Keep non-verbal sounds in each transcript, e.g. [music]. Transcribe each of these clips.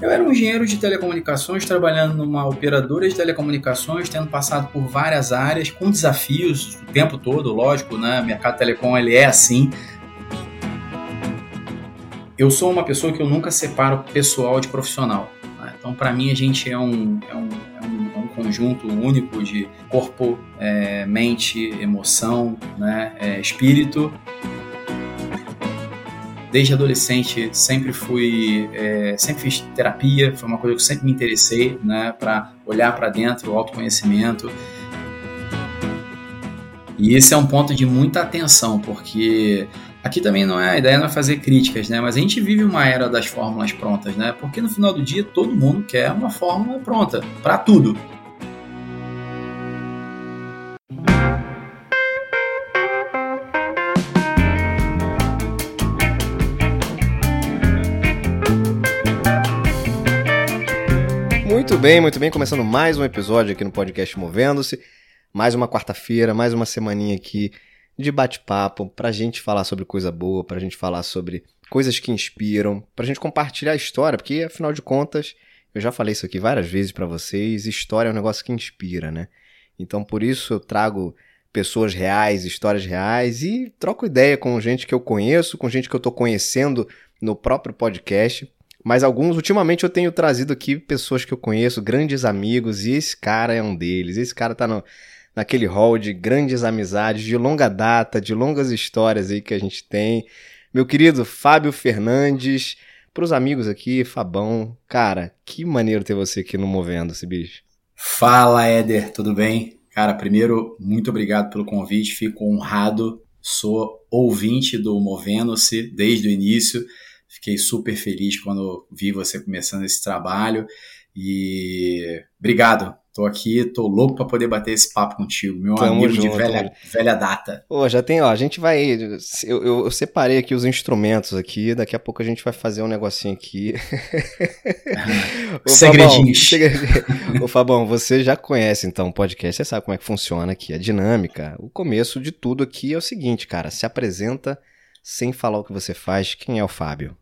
Eu era um engenheiro de telecomunicações, trabalhando numa operadora de telecomunicações, tendo passado por várias áreas, com desafios o tempo todo, lógico, né? Mercado telecom ele é assim. Eu sou uma pessoa que eu nunca separo pessoal de profissional. Né? Então, para mim, a gente é um, é um, é um, é um conjunto único de corpo, é, mente, emoção, né? É, espírito desde adolescente sempre fui é, sempre fiz terapia foi uma coisa que sempre me interessei né para olhar para dentro o autoconhecimento. E esse é um ponto de muita atenção porque aqui também não é a ideia não é fazer críticas né mas a gente vive uma era das fórmulas prontas né porque no final do dia todo mundo quer uma fórmula pronta para tudo Muito bem, muito bem. Começando mais um episódio aqui no podcast Movendo-se. Mais uma quarta-feira, mais uma semaninha aqui de bate-papo pra gente falar sobre coisa boa, pra gente falar sobre coisas que inspiram, pra gente compartilhar a história, porque afinal de contas, eu já falei isso aqui várias vezes para vocês, história é um negócio que inspira, né? Então por isso eu trago pessoas reais, histórias reais e troco ideia com gente que eu conheço, com gente que eu tô conhecendo no próprio podcast mas alguns, ultimamente eu tenho trazido aqui pessoas que eu conheço, grandes amigos, e esse cara é um deles. Esse cara tá no, naquele hall de grandes amizades, de longa data, de longas histórias aí que a gente tem. Meu querido Fábio Fernandes, pros amigos aqui, Fabão, cara, que maneiro ter você aqui no Movendo-se, bicho. Fala, Éder, tudo bem? Cara, primeiro, muito obrigado pelo convite, fico honrado, sou ouvinte do Movendo-se desde o início. Fiquei super feliz quando vi você começando esse trabalho e obrigado. Tô aqui, tô louco para poder bater esse papo contigo, meu Tamo amigo junto, de velha, velha data. Pô, já tem, ó, a gente vai. Eu, eu, eu, separei aqui os instrumentos aqui, daqui a pouco a gente vai fazer um negocinho aqui. [laughs] Segredinhos. [laughs] Ô, Fabão, você já conhece então o podcast, você sabe como é que funciona aqui, a dinâmica. O começo de tudo aqui é o seguinte, cara, se apresenta sem falar o que você faz, quem é o Fábio?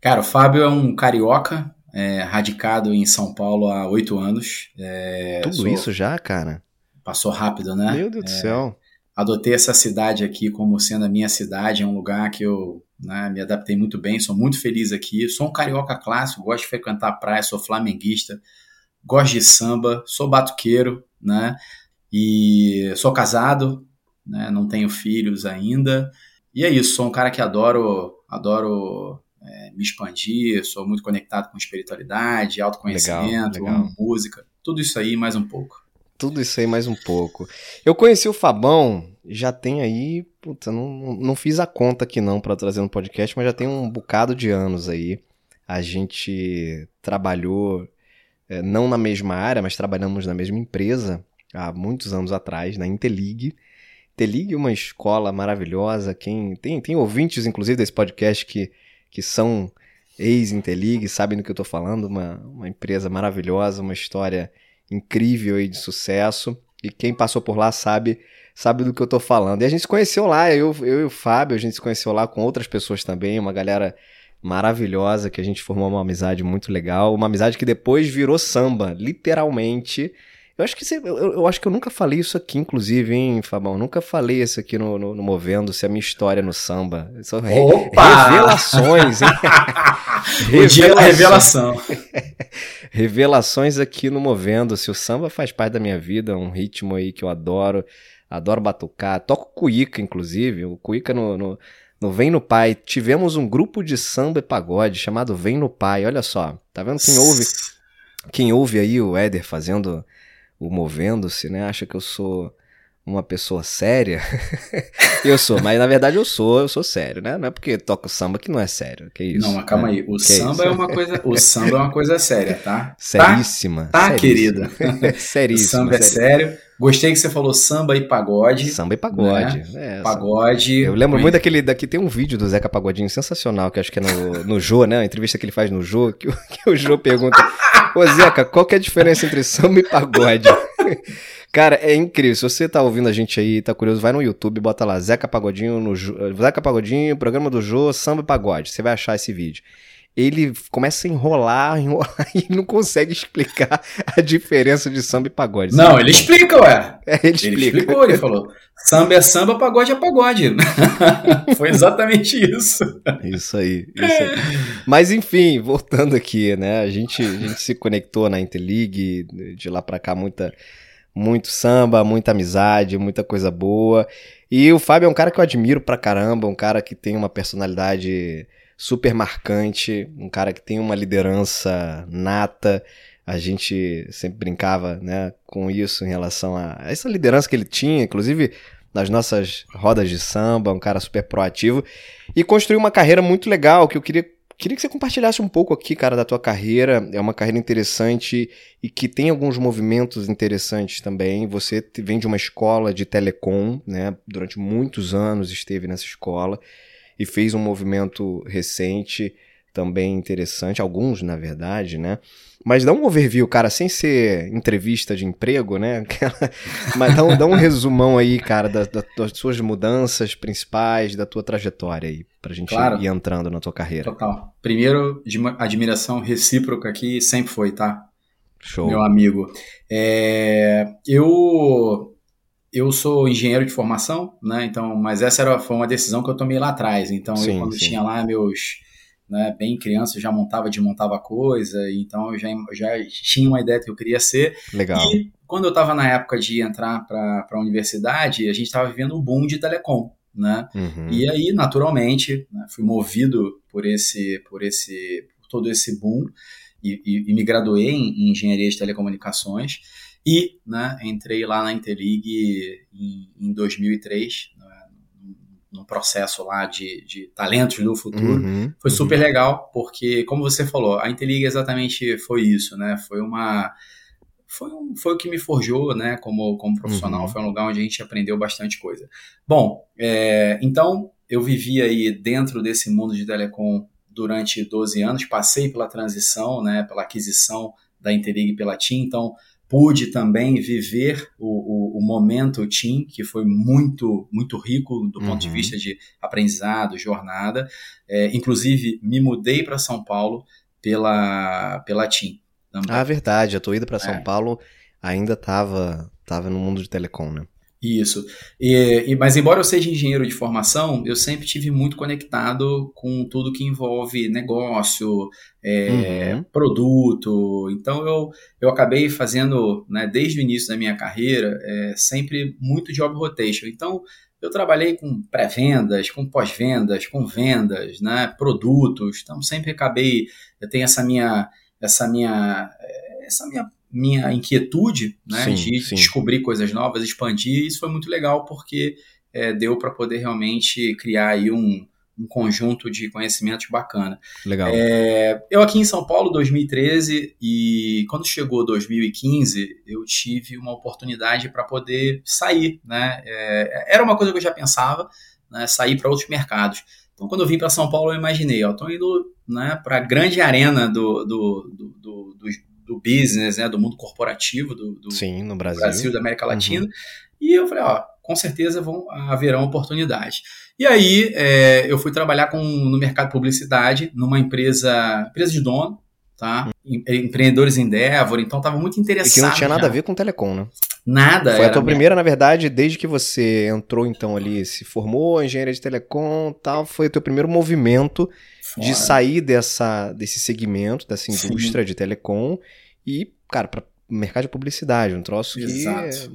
Cara, o Fábio é um carioca, é, radicado em São Paulo há oito anos. É, Tudo sou... isso já, cara? Passou rápido, né? Meu Deus do é, céu. Adotei essa cidade aqui como sendo a minha cidade, é um lugar que eu né, me adaptei muito bem, sou muito feliz aqui. Sou um carioca clássico, gosto de frequentar a praia, sou flamenguista, gosto de samba, sou batuqueiro, né? E sou casado, né? Não tenho filhos ainda. E é isso, sou um cara que adoro, adoro é, me expandir, sou muito conectado com espiritualidade, autoconhecimento, legal, legal. música, tudo isso aí mais um pouco. Tudo isso aí mais um pouco. Eu conheci o Fabão, já tem aí, puta, não, não fiz a conta aqui não para trazer no podcast, mas já tem um bocado de anos aí. A gente trabalhou, é, não na mesma área, mas trabalhamos na mesma empresa há muitos anos atrás, na Intelig é uma escola maravilhosa. Quem tem, tem ouvintes, inclusive, desse podcast que, que são ex-Intelig, sabem do que eu estou falando. Uma, uma empresa maravilhosa, uma história incrível e de sucesso. E quem passou por lá sabe sabe do que eu estou falando. E a gente se conheceu lá, eu, eu e o Fábio, a gente se conheceu lá com outras pessoas também, uma galera maravilhosa que a gente formou uma amizade muito legal, uma amizade que depois virou samba, literalmente. Eu acho que você, eu, eu, acho que eu nunca falei isso aqui, inclusive, hein, Fabão? Nunca falei isso aqui no, no, no Movendo-se, a minha história no samba. São re, revelações, hein? [laughs] o dia da revelação. [laughs] revelações aqui no Movendo-se. O samba faz parte da minha vida, um ritmo aí que eu adoro. Adoro batucar. Toco cuíca, inclusive. O cuíca no, no, no Vem no Pai. Tivemos um grupo de samba e pagode chamado Vem no Pai. Olha só. Tá vendo quem ouve? Quem ouve aí o Éder fazendo o Movendo-se, né? Acha que eu sou uma pessoa séria. [laughs] eu sou, mas na verdade eu sou, eu sou sério, né? Não é porque toco samba que não é sério. Que isso? Não, mas calma né? aí. O que samba é, é, uma coisa, o samba é uma coisa séria, tá? Seríssima. Tá, tá querida. [laughs] Seríssima. Samba é sério. Gostei que você falou samba e pagode. Samba e pagode. Né? É, pagode. Eu lembro muito daquele. Daqui tem um vídeo do Zeca Pagodinho sensacional, que acho que é no, no Jô, né? A entrevista que ele faz no Jô, que, [laughs] que o Jô pergunta: Ô Zeca, qual que é a diferença entre samba e pagode? [laughs] Cara, é incrível. Se você tá ouvindo a gente aí, tá curioso, vai no YouTube, bota lá Zeca Pagodinho no Zeca Pagodinho, programa do Jô, samba e pagode. Você vai achar esse vídeo. Ele começa a enrolar, [laughs] enrolar e não consegue explicar a diferença de samba e pagode. Não, ele explica, ué. É, ele, explica. ele explicou, ele falou: samba é samba, pagode é pagode. [laughs] Foi exatamente isso. Isso aí, isso aí. Mas enfim, voltando aqui, né? A gente, a gente se conectou na Interleague, de lá pra cá, muita, muito samba, muita amizade, muita coisa boa. E o Fábio é um cara que eu admiro pra caramba, um cara que tem uma personalidade super marcante, um cara que tem uma liderança nata. A gente sempre brincava né, com isso em relação a essa liderança que ele tinha, inclusive nas nossas rodas de samba, um cara super proativo. E construiu uma carreira muito legal que eu queria Queria que você compartilhasse um pouco aqui, cara, da tua carreira. É uma carreira interessante e que tem alguns movimentos interessantes também. Você vem de uma escola de telecom, né? Durante muitos anos esteve nessa escola e fez um movimento recente também interessante, alguns na verdade, né? Mas dá um overview, cara, sem ser entrevista de emprego, né? [laughs] Mas dá um, dá um resumão aí, cara, das, das suas mudanças principais, da tua trajetória aí, pra gente claro. ir entrando na tua carreira. Total. Primeiro, admiração recíproca aqui sempre foi, tá? Show. Meu amigo. É, eu eu sou engenheiro de formação, né? Então, mas essa era, foi uma decisão que eu tomei lá atrás. Então, sim, eu, quando sim. tinha lá meus, né, bem criança, eu já montava, desmontava coisa, então eu já, já tinha uma ideia do que eu queria ser. Legal. E quando eu estava na época de entrar para a universidade, a gente estava vivendo o boom de telecom. Né? Uhum. E aí, naturalmente, né, fui movido por esse, por esse, por todo esse boom e, e, e me graduei em, em engenharia de telecomunicações. E né, entrei lá na Interlig em, em 2003, né, no processo lá de, de talentos do futuro. Uhum, foi uhum. super uhum. legal, porque, como você falou, a Interlig exatamente foi isso, né? Foi uma. Foi, um, foi o que me forjou, né, como, como profissional. Uhum. Foi um lugar onde a gente aprendeu bastante coisa. Bom, é, então eu vivi aí dentro desse mundo de telecom durante 12 anos, passei pela transição, né, pela aquisição da Interlig pela TIM, então pude também viver o, o, o, momento Team, que foi muito, muito rico do ponto uhum. de vista de aprendizado, jornada. É, inclusive, me mudei para São Paulo pela, pela Team. Também. Ah, verdade. A tua ida para São é. Paulo ainda estava tava no mundo de telecom, né? Isso. E, e, mas embora eu seja engenheiro de formação, eu sempre tive muito conectado com tudo que envolve negócio, é, uhum. produto. Então eu, eu acabei fazendo, né, desde o início da minha carreira, é, sempre muito job rotation. Então eu trabalhei com pré-vendas, com pós-vendas, com vendas, né, produtos. Então sempre acabei, eu tenho essa minha, essa minha, essa minha minha inquietude né, sim, de sim. descobrir coisas novas, expandir, e isso foi muito legal porque é, deu para poder realmente criar aí um, um conjunto de conhecimentos bacana. Legal. É, eu aqui em São Paulo, 2013, e quando chegou 2015, eu tive uma oportunidade para poder sair. Né? É, era uma coisa que eu já pensava, né, sair para outros mercados. Então, quando eu vim para São Paulo, eu imaginei, estou indo né, para a grande arena do, do, do, do, do business, né, do mundo corporativo do, do, Sim, no Brasil. Brasil, da América Latina. Uhum. E eu falei, ó, com certeza vão haverão oportunidades. E aí é, eu fui trabalhar com, no mercado de publicidade, numa empresa, empresa de dono, tá? Empreendedores Endeavor, então estava muito interessado. E que não tinha nada já. a ver com telecom, né? Nada. Foi a tua primeira, na verdade, desde que você entrou então ali, se formou, engenharia de telecom tal, foi o teu primeiro movimento Fora. de sair dessa, desse segmento, dessa indústria Sim. de telecom e, cara, para mercado de publicidade, um troço Exato.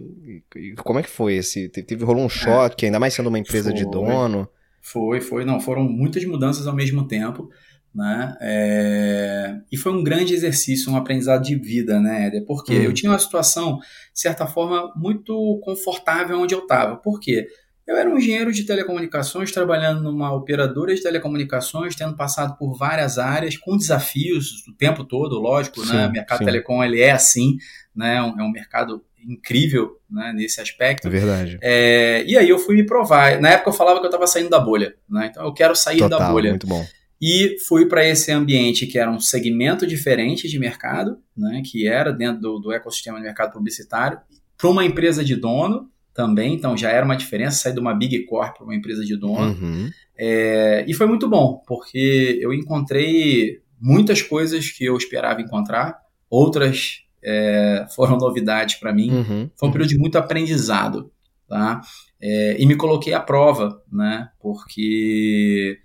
que. Como é que foi esse? Teve, rolou um é. choque, é. ainda mais sendo uma empresa foi. de dono. Foi, foi. Não, foram muitas mudanças ao mesmo tempo. Né? É... E foi um grande exercício, um aprendizado de vida, né, Éder? Porque hum. eu tinha uma situação, de certa forma, muito confortável onde eu estava. Por quê? Eu era um engenheiro de telecomunicações, trabalhando numa operadora de telecomunicações, tendo passado por várias áreas, com desafios o tempo todo, lógico, né? sim, né? O mercado sim. telecom ele é assim, né? É um mercado incrível né, nesse aspecto. É verdade. É, e aí eu fui me provar. Na época eu falava que eu estava saindo da bolha, né? Então eu quero sair Total, da bolha. Muito bom. E fui para esse ambiente que era um segmento diferente de mercado, né, que era dentro do, do ecossistema de mercado publicitário, para uma empresa de dono, também, então já era uma diferença sair de uma Big Corp para uma empresa de dono. Uhum. É, e foi muito bom, porque eu encontrei muitas coisas que eu esperava encontrar, outras é, [laughs] foram novidades para mim. Uhum, Foi um período de muito aprendizado, tá? É, e me coloquei à prova, né? Porque,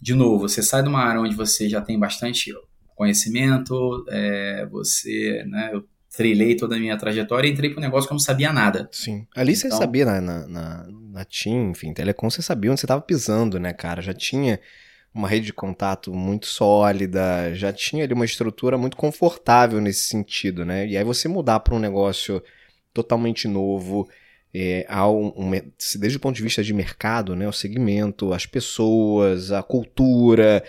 de novo, você sai de uma área onde você já tem bastante conhecimento, é, você, né? Eu trilhei toda a minha trajetória e entrei para um negócio que eu não sabia nada. Sim. Ali então, você sabia na, na, na, na TIM, enfim, Telecom, você sabia onde você estava pisando, né, cara? Já tinha uma rede de contato muito sólida, já tinha ali uma estrutura muito confortável nesse sentido, né? E aí você mudar para um negócio totalmente novo, é, um, um, desde o ponto de vista de mercado, né? O segmento, as pessoas, a cultura,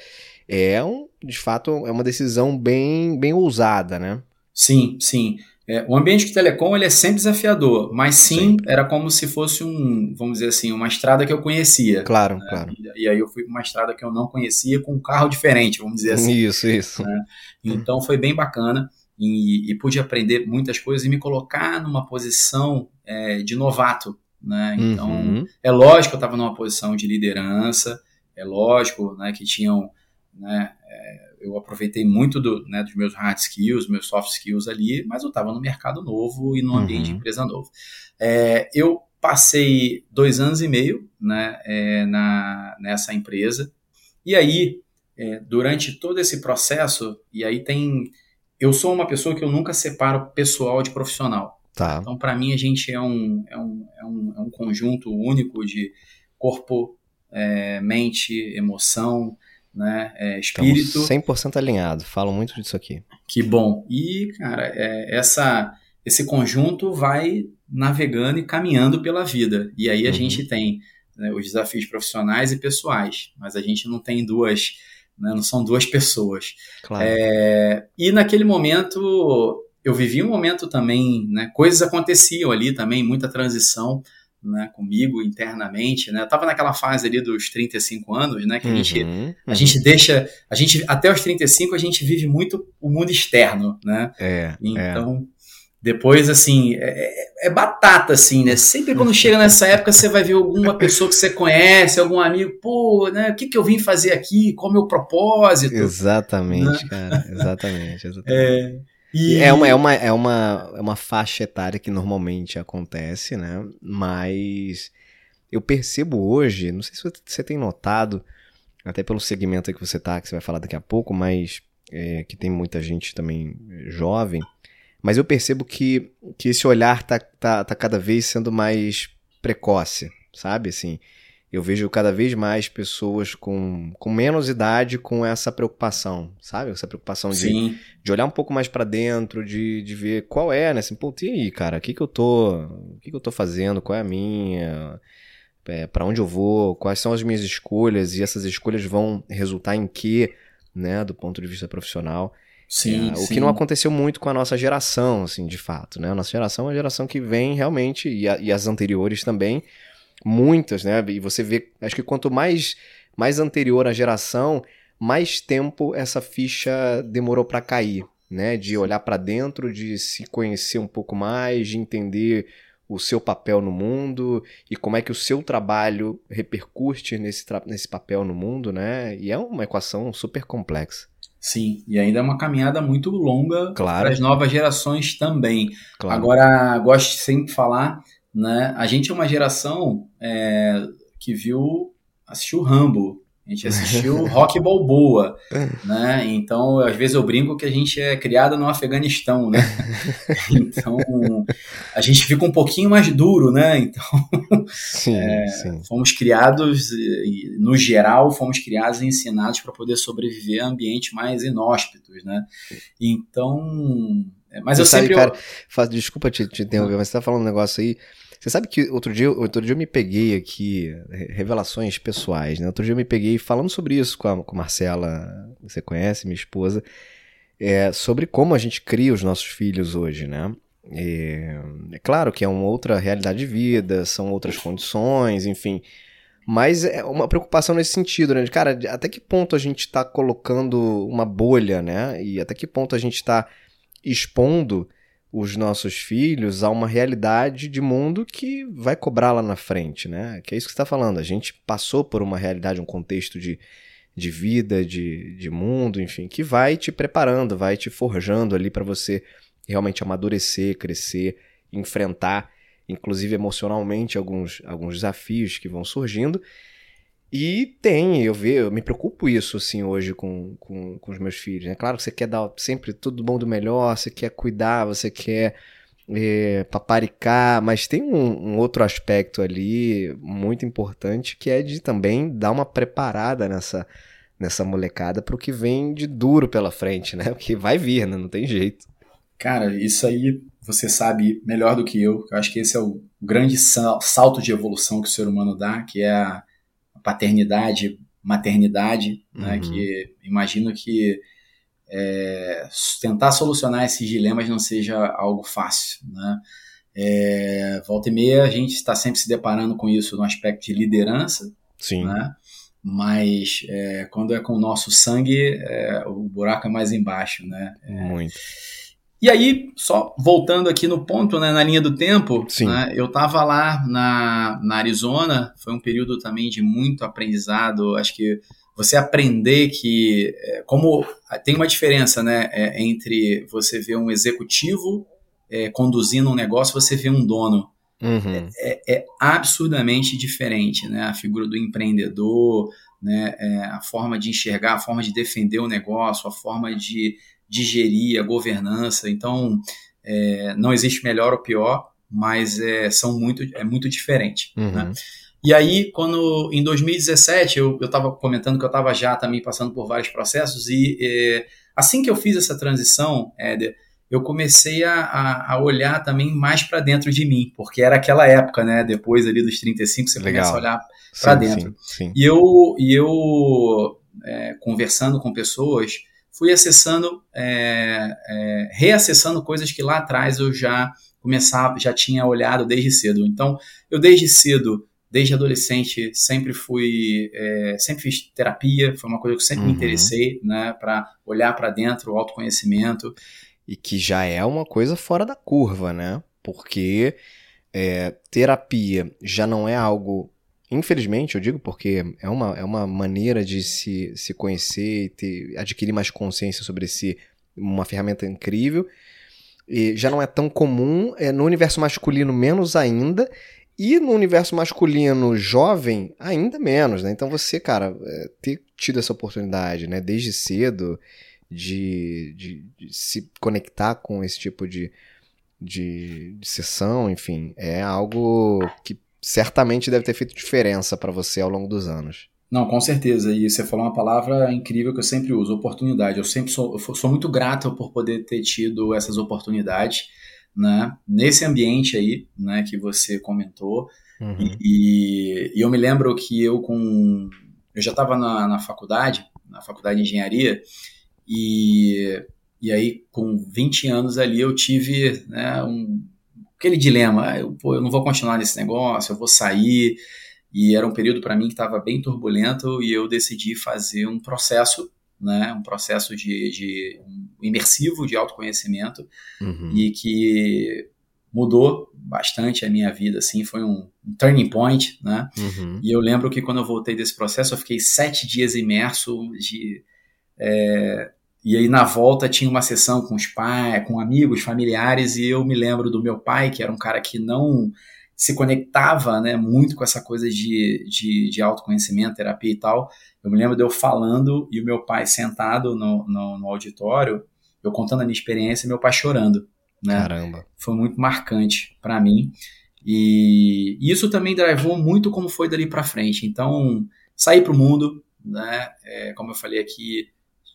é um, de fato, é uma decisão bem, bem ousada, né? Sim, sim. É, o ambiente de telecom ele é sempre desafiador, mas sim, sim, era como se fosse um, vamos dizer assim, uma estrada que eu conhecia. Claro, né? claro. E, e, aí eu fui para uma estrada que eu não conhecia com um carro diferente, vamos dizer assim. Isso, isso. Né? Então foi bem bacana e, e, pude aprender muitas coisas e me colocar numa posição é, de novato. Né? Então uhum. é lógico que eu estava numa posição de liderança, é lógico né, que tinham né, é, eu aproveitei muito do, né, dos meus hard skills, meus soft skills ali, mas eu estava no mercado novo e no ambiente uhum. de empresa novo. É, eu passei dois anos e meio né, é, na, nessa empresa, e aí, é, durante todo esse processo, e aí tem. Eu sou uma pessoa que eu nunca separo pessoal de profissional. Tá. Então, para mim, a gente é um, é, um, é, um, é um conjunto único de corpo, é, mente, emoção, né? É, espírito. Estamos 100% alinhado, falo muito disso aqui. Que bom. E, cara, é, essa, esse conjunto vai navegando e caminhando pela vida. E aí a uhum. gente tem né, os desafios profissionais e pessoais, mas a gente não tem duas, né, não são duas pessoas. Claro. É, e naquele momento eu vivi um momento também, né, coisas aconteciam ali também, muita transição né, comigo internamente, né? Eu tava naquela fase ali dos 35 anos, né, que a gente uhum, a gente deixa, a gente até os 35 a gente vive muito o mundo externo, né? É. Então, é. depois assim, é, é, é, batata assim, né? Sempre quando chega nessa época você vai ver alguma pessoa que você conhece, algum amigo, pô, né, o que que eu vim fazer aqui? Qual é o meu propósito? Exatamente, né? cara, exatamente, [laughs] exatamente. É, e... É, uma, é, uma, é, uma, é uma faixa etária que normalmente acontece, né? Mas eu percebo hoje, não sei se você tem notado, até pelo segmento que você tá, que você vai falar daqui a pouco, mas é, que tem muita gente também jovem, mas eu percebo que, que esse olhar tá, tá, tá cada vez sendo mais precoce, sabe? Assim, eu vejo cada vez mais pessoas com, com menos idade com essa preocupação, sabe? Essa preocupação de, de olhar um pouco mais para dentro, de, de ver qual é, né? Assim, pô, e aí, cara, o que que eu tô, o que que eu tô fazendo, qual é a minha, é, para onde eu vou, quais são as minhas escolhas e essas escolhas vão resultar em quê, né? Do ponto de vista profissional. Sim, é, sim. O que não aconteceu muito com a nossa geração, assim, de fato, né? A nossa geração é uma geração que vem realmente, e, a, e as anteriores também, muitas, né? E você vê, acho que quanto mais mais anterior à geração, mais tempo essa ficha demorou para cair, né? De olhar para dentro, de se conhecer um pouco mais, de entender o seu papel no mundo e como é que o seu trabalho repercute nesse, nesse papel no mundo, né? E é uma equação super complexa. Sim, e ainda é uma caminhada muito longa claro. para as novas gerações também. Claro. Agora, gosto sempre de falar né? A gente é uma geração é, que viu, assistiu Rambo, a gente assistiu [laughs] Rock Balboa, né? Então, às vezes eu brinco que a gente é criado no Afeganistão, né? [laughs] Então, a gente fica um pouquinho mais duro, né? Então, sim, é, sim. fomos criados, no geral, fomos criados e ensinados para poder sobreviver a ambientes mais inóspitos, né? Então, é, mas você eu sabe, sempre... Cara, faz, desculpa te, te interromper, mas você tá falando um negócio aí você sabe que outro dia, outro dia eu me peguei aqui, revelações pessoais, né? Outro dia eu me peguei falando sobre isso com a, com a Marcela, você conhece, minha esposa, é, sobre como a gente cria os nossos filhos hoje, né? É, é claro que é uma outra realidade de vida, são outras condições, enfim. Mas é uma preocupação nesse sentido, né? Cara, até que ponto a gente está colocando uma bolha, né? E até que ponto a gente está expondo os nossos filhos a uma realidade de mundo que vai cobrar lá na frente, né? Que é isso que você está falando. A gente passou por uma realidade, um contexto de, de vida, de, de mundo, enfim, que vai te preparando, vai te forjando ali para você realmente amadurecer, crescer, enfrentar, inclusive emocionalmente, alguns, alguns desafios que vão surgindo. E tem, eu vejo, eu me preocupo isso assim hoje com, com, com os meus filhos. Né? claro que você quer dar sempre tudo bom do melhor, você quer cuidar, você quer é, paparicar, mas tem um, um, outro aspecto ali muito importante que é de também dar uma preparada nessa, nessa molecada para o que vem de duro pela frente, né? [laughs] Porque vai vir, né? Não tem jeito. Cara, isso aí você sabe melhor do que eu. Eu acho que esse é o grande salto de evolução que o ser humano dá, que é a paternidade, maternidade, né? uhum. né? Que imagino que é, tentar solucionar esses dilemas não seja algo fácil, né? É, volta e meia a gente está sempre se deparando com isso no aspecto de liderança, Sim. né? Mas é, quando é com o nosso sangue, é, o buraco é mais embaixo, né? É, Muito. E aí, só voltando aqui no ponto, né, na linha do tempo, né, eu estava lá na, na Arizona, foi um período também de muito aprendizado, acho que você aprender que, é, como tem uma diferença, né, é, entre você ver um executivo é, conduzindo um negócio, você ver um dono. Uhum. É, é, absurdamente diferente, né, a figura do empreendedor, né, é, a forma de enxergar, a forma de defender o negócio, a forma de digerir a governança. Então, é, não existe melhor ou pior, mas é, são muito, é muito diferente. Uhum. Né? E aí, quando em 2017, eu estava comentando que eu estava já também passando por vários processos, e é, assim que eu fiz essa transição, Éder, eu comecei a, a olhar também mais para dentro de mim, porque era aquela época, né? Depois ali dos 35, você Legal. começa a olhar para dentro. Sim, sim. E eu, e eu é, conversando com pessoas, fui acessando, é, é, reacessando coisas que lá atrás eu já começava, já tinha olhado desde cedo. Então, eu desde cedo, desde adolescente, sempre fui, é, sempre fiz terapia, foi uma coisa que eu sempre uhum. me interessei, né, para olhar para dentro, o autoconhecimento. E que já é uma coisa fora da curva, né? Porque é, terapia já não é algo Infelizmente, eu digo porque é uma, é uma maneira de se, se conhecer e ter, adquirir mais consciência sobre si, uma ferramenta incrível. E já não é tão comum, é, no universo masculino menos ainda, e no universo masculino jovem, ainda menos, né? Então você, cara, é, ter tido essa oportunidade, né, desde cedo, de, de, de se conectar com esse tipo de, de, de sessão, enfim, é algo que certamente deve ter feito diferença para você ao longo dos anos. Não, com certeza. E você falou uma palavra incrível que eu sempre uso, oportunidade. Eu sempre sou, eu sou muito grato por poder ter tido essas oportunidades, né? Nesse ambiente aí, né, que você comentou. Uhum. E, e, eu me lembro que eu com... Eu já estava na, na faculdade, na faculdade de engenharia, e, e aí com 20 anos ali eu tive né, um, aquele dilema, eu, pô, eu não vou continuar nesse negócio, eu vou sair. E era um período para mim que estava bem turbulento e eu decidi fazer um processo, né, um processo de, de um imersivo de autoconhecimento uhum. e que mudou bastante a minha vida, assim, foi um, um turning point, né? Uhum. E eu lembro que quando eu voltei desse processo, eu fiquei sete dias imerso de é, e aí na volta tinha uma sessão com os pais, com amigos, familiares, e eu me lembro do meu pai, que era um cara que não se conectava né, muito com essa coisa de, de, de autoconhecimento, terapia e tal. Eu me lembro de eu falando e o meu pai sentado no, no, no auditório, eu contando a minha experiência e meu pai chorando. Né? Caramba. Foi muito marcante para mim. E isso também drivou muito como foi dali para frente. Então, sair para o mundo, né? É, como eu falei aqui,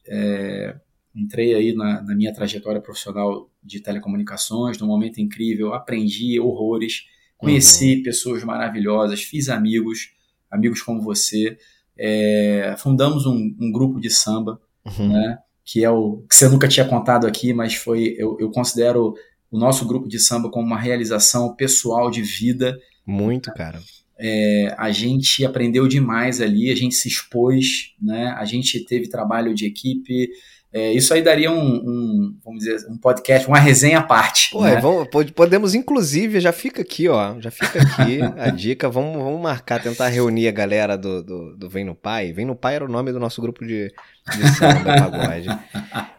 é, entrei aí na, na, minha trajetória profissional de telecomunicações, num momento incrível, aprendi horrores, conheci uhum. pessoas maravilhosas, fiz amigos, amigos como você, é, fundamos um, um, grupo de samba, uhum. né, que é o que você nunca tinha contado aqui, mas foi eu, eu considero o nosso grupo de samba como uma realização pessoal de vida. Muito, cara. É, a gente aprendeu demais ali, a gente se expôs, né? A gente teve trabalho de equipe, é, isso aí daria um, um, vamos dizer, um podcast, uma resenha à parte. Pô, né? vamos, podemos, inclusive, já fica aqui, ó, já fica aqui [laughs] a dica, vamos, vamos marcar, tentar reunir a galera do, do, do, Vem no Pai. Vem no Pai era o nome do nosso grupo de, de samba pagode.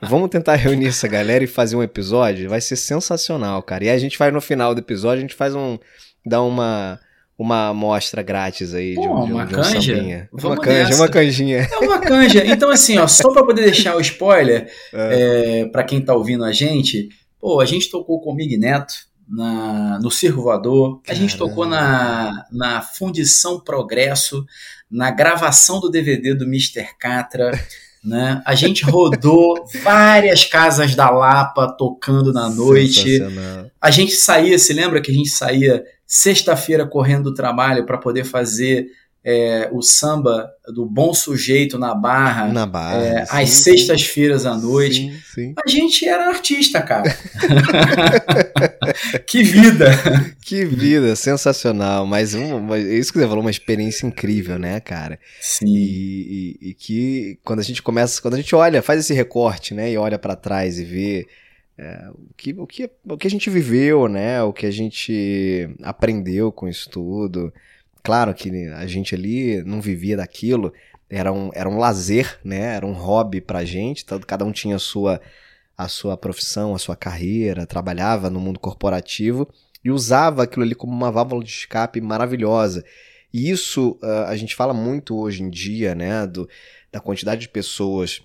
Vamos tentar reunir essa galera e fazer um episódio, vai ser sensacional, cara. E aí a gente faz no final do episódio, a gente faz um, dá uma uma amostra grátis aí Pô, de, um, de, uma de um canja? Uma canja, nessa. uma canjinha. É uma canja. Então, assim, ó, só para poder deixar o spoiler, [laughs] é. é, para quem tá ouvindo a gente, pô, a gente tocou com o Mig Neto na, no Circo Voador, a gente tocou na, na Fundição Progresso, na gravação do DVD do Mr. Catra. Né? A gente rodou várias casas da Lapa tocando na noite. A gente saía, se lembra que a gente saía sexta-feira correndo do trabalho para poder fazer é, o samba do bom sujeito na barra, na barra é, às sextas-feiras à noite. Sim, sim. A gente era artista, cara. [laughs] que vida! Que vida, sensacional. Mas um, isso que você falou, uma experiência incrível, né, cara? Sim. E, e, e que quando a gente começa, quando a gente olha, faz esse recorte, né, e olha para trás e vê é, o, que, o, que, o que a gente viveu, né? O que a gente aprendeu com isso tudo. Claro que a gente ali não vivia daquilo, era um, era um lazer, né? Era um hobby pra gente, tanto cada um tinha a sua, a sua profissão, a sua carreira, trabalhava no mundo corporativo e usava aquilo ali como uma válvula de escape maravilhosa. E isso uh, a gente fala muito hoje em dia, né? Do, da quantidade de pessoas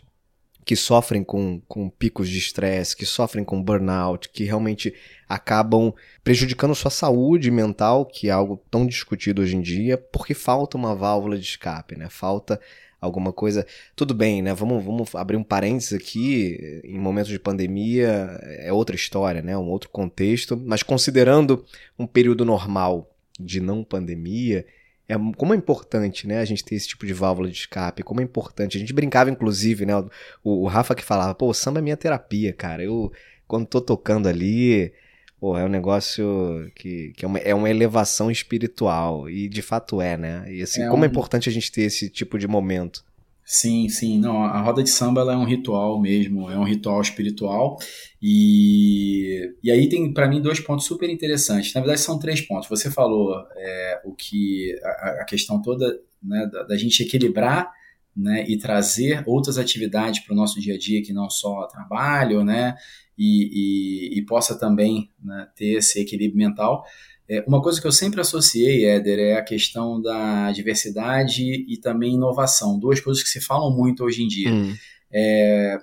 que sofrem com, com picos de estresse, que sofrem com burnout, que realmente acabam prejudicando sua saúde mental, que é algo tão discutido hoje em dia, porque falta uma válvula de escape, né? Falta alguma coisa. Tudo bem, né? Vamos, vamos abrir um parênteses aqui. Em momentos de pandemia é outra história, né? Um outro contexto. Mas considerando um período normal de não pandemia, é, como é importante, né, a gente ter esse tipo de válvula de escape, como é importante. A gente brincava, inclusive, né, o, o Rafa que falava, pô, o samba é minha terapia, cara. Eu, quando tô tocando ali, pô, é um negócio que, que é, uma, é uma elevação espiritual. E de fato é, né? E assim, é como é um... é importante a gente ter esse tipo de momento. Sim, sim. Não, a roda de samba ela é um ritual mesmo, é um ritual espiritual. E, e aí tem para mim dois pontos super interessantes. Na verdade são três pontos. Você falou é, o que a, a, questão toda né, da, da gente equilibrar né, e trazer outras atividades para o nosso dia a dia que não só trabalho, né, e, e, e possa também né, ter esse equilíbrio mental. É, uma coisa que eu sempre associei, Éder, é a questão da diversidade e também inovação. Duas coisas que se falam muito hoje em dia. Hum. É,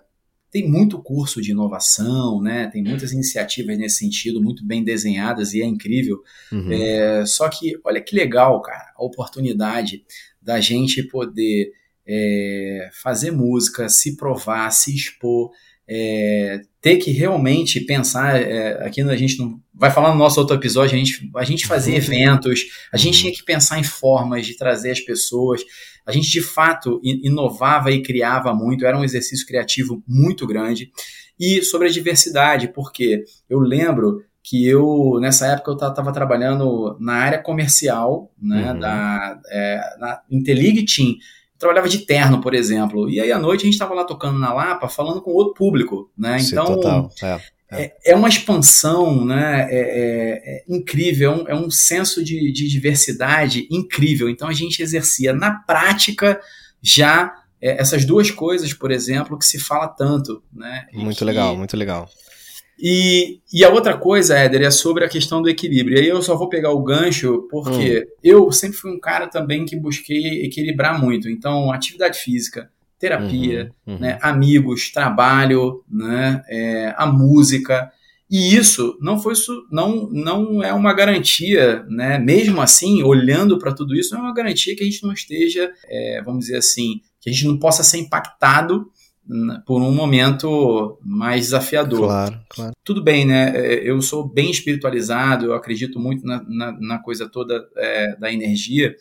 tem muito curso de inovação, né? Tem muitas iniciativas nesse sentido, muito bem desenhadas e é incrível. Uhum. É, só que olha que legal, cara, a oportunidade da gente poder é, fazer música, se provar, se expor, é, ter que realmente pensar, é, aqui a gente não vai falar no nosso outro episódio, a gente, a gente fazia uhum. eventos, a gente uhum. tinha que pensar em formas de trazer as pessoas, a gente de fato inovava e criava muito, era um exercício criativo muito grande. E sobre a diversidade, porque eu lembro que eu, nessa época, eu estava trabalhando na área comercial, né, uhum. da, é, na Team, trabalhava de terno, por exemplo. E aí à noite a gente estava lá tocando na Lapa, falando com outro público, né? Sim, então total. É. É. é, uma expansão né, é, é, é incrível, é um, é um senso de, de, diversidade incrível. Então a gente exercia na prática já é, essas duas coisas, por exemplo, que se fala tanto. Né, muito que, legal, muito legal. E, e a outra coisa, Éder, é sobre a questão do equilíbrio. E aí eu só vou pegar o gancho, porque hum. eu sempre fui um cara também que busquei equilibrar muito. Então, atividade física, terapia, uhum, uhum. Né, amigos, trabalho, né, é, a música. E isso não foi não, não é uma garantia, né? Mesmo assim, olhando para tudo isso, não é uma garantia que a gente não esteja, é, vamos dizer assim, que a gente não possa ser impactado por um momento mais desafiador. Claro, claro. Tudo bem, né? É, eu sou bem espiritualizado, eu acredito muito na, na, na coisa toda é, da energia.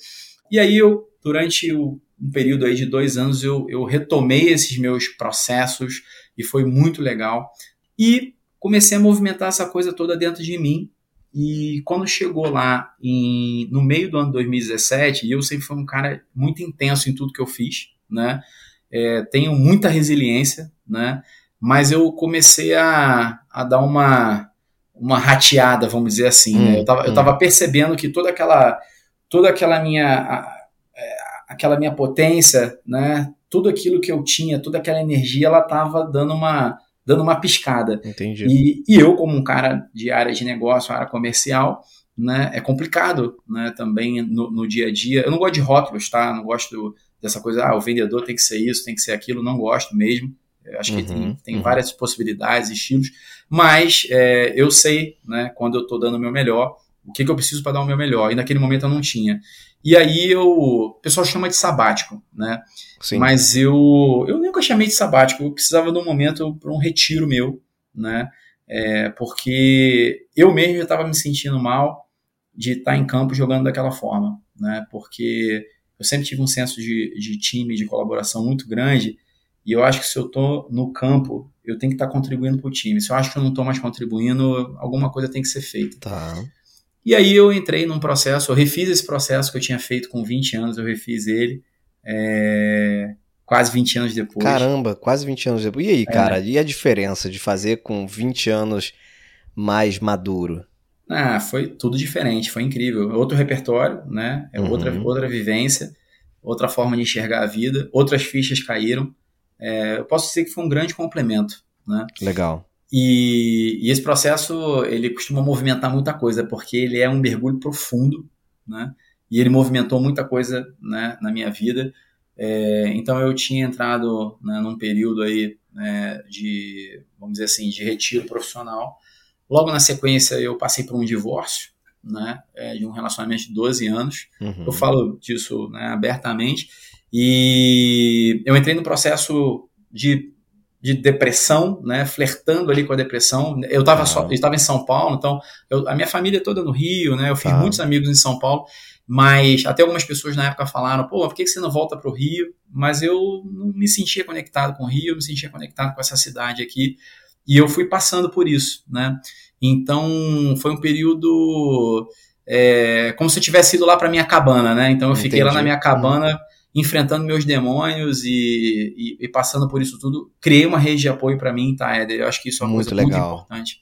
E aí eu, durante o, um período aí de dois anos, eu, eu retomei esses meus processos e foi muito legal. E comecei a movimentar essa coisa toda dentro de mim. E quando chegou lá em, no meio do ano 2017, eu sempre fui um cara muito intenso em tudo que eu fiz, né? É, tenho muita resiliência, né? Mas eu comecei a, a dar uma, uma rateada, vamos dizer assim. Né? Hum, né? Eu estava hum. eu tava percebendo que toda aquela, toda aquela minha, a, é, aquela minha potência, né? Tudo aquilo que eu tinha, toda aquela energia, ela estava dando uma, dando uma piscada. Entendi. E, e eu, como um cara de área de negócio, área comercial, né, é complicado né, também no, no, dia a dia. Eu não gosto de rótulos, tá? Não gosto dessa coisa, ah, o vendedor tem que ser isso, tem que ser aquilo, não gosto mesmo. Eu acho uhum, que tem, tem uhum. várias possibilidades, estilos, mas é, eu sei, né, quando eu estou dando o meu melhor, o que, que eu preciso para dar o meu melhor, e naquele momento eu não tinha. E aí eu, o pessoal chama de sabático, né? Sim. Mas eu, eu nunca chamei de sabático, eu precisava de um momento para um retiro meu, né? É, porque eu mesmo estava me sentindo mal de estar tá em campo jogando daquela forma, né? Porque eu sempre tive um senso de, de time, de colaboração muito grande, e eu acho que se eu estou no campo, eu tenho que estar tá contribuindo para o time. Se eu acho que eu não estou mais contribuindo, alguma coisa tem que ser feita. Tá. E aí eu entrei num processo, eu refiz esse processo que eu tinha feito com 20 anos, eu refiz ele é, quase 20 anos depois. Caramba, quase 20 anos depois. E aí, é. cara, e a diferença de fazer com 20 anos mais maduro? Ah, foi tudo diferente, foi incrível. Outro repertório, né? É uhum. outra, outra vivência, outra forma de enxergar a vida, outras fichas caíram é, eu posso dizer que foi um grande complemento. Né? Legal. E, e, esse processo ele costuma movimentar muita coisa, porque ele é um mergulho profundo, né? E ele movimentou muita coisa né, na minha vida. É, então eu tinha entrado né, num período aí né, de, vamos dizer assim, de retiro profissional. Logo na sequência eu passei por um divórcio, né, é, de um relacionamento de 12 anos. Uhum. Eu falo disso né, abertamente. E eu entrei no processo de, de depressão, né, flertando ali com a depressão. Eu estava ah. estava em São Paulo, então eu, a minha família é toda no Rio, né? Eu fiz ah. muitos amigos em São Paulo, mas até algumas pessoas na época falaram: "Pô, por que você não volta para o Rio?" Mas eu não me sentia conectado com o Rio, eu me sentia conectado com essa cidade aqui, e eu fui passando por isso, né? Então foi um período é, como se eu tivesse ido lá para minha cabana, né? Então eu fiquei lá na minha cabana. Enfrentando meus demônios e, e, e, passando por isso tudo. Criei uma rede de apoio para mim, tá, Éder? Eu acho que isso é uma muito coisa legal. muito importante.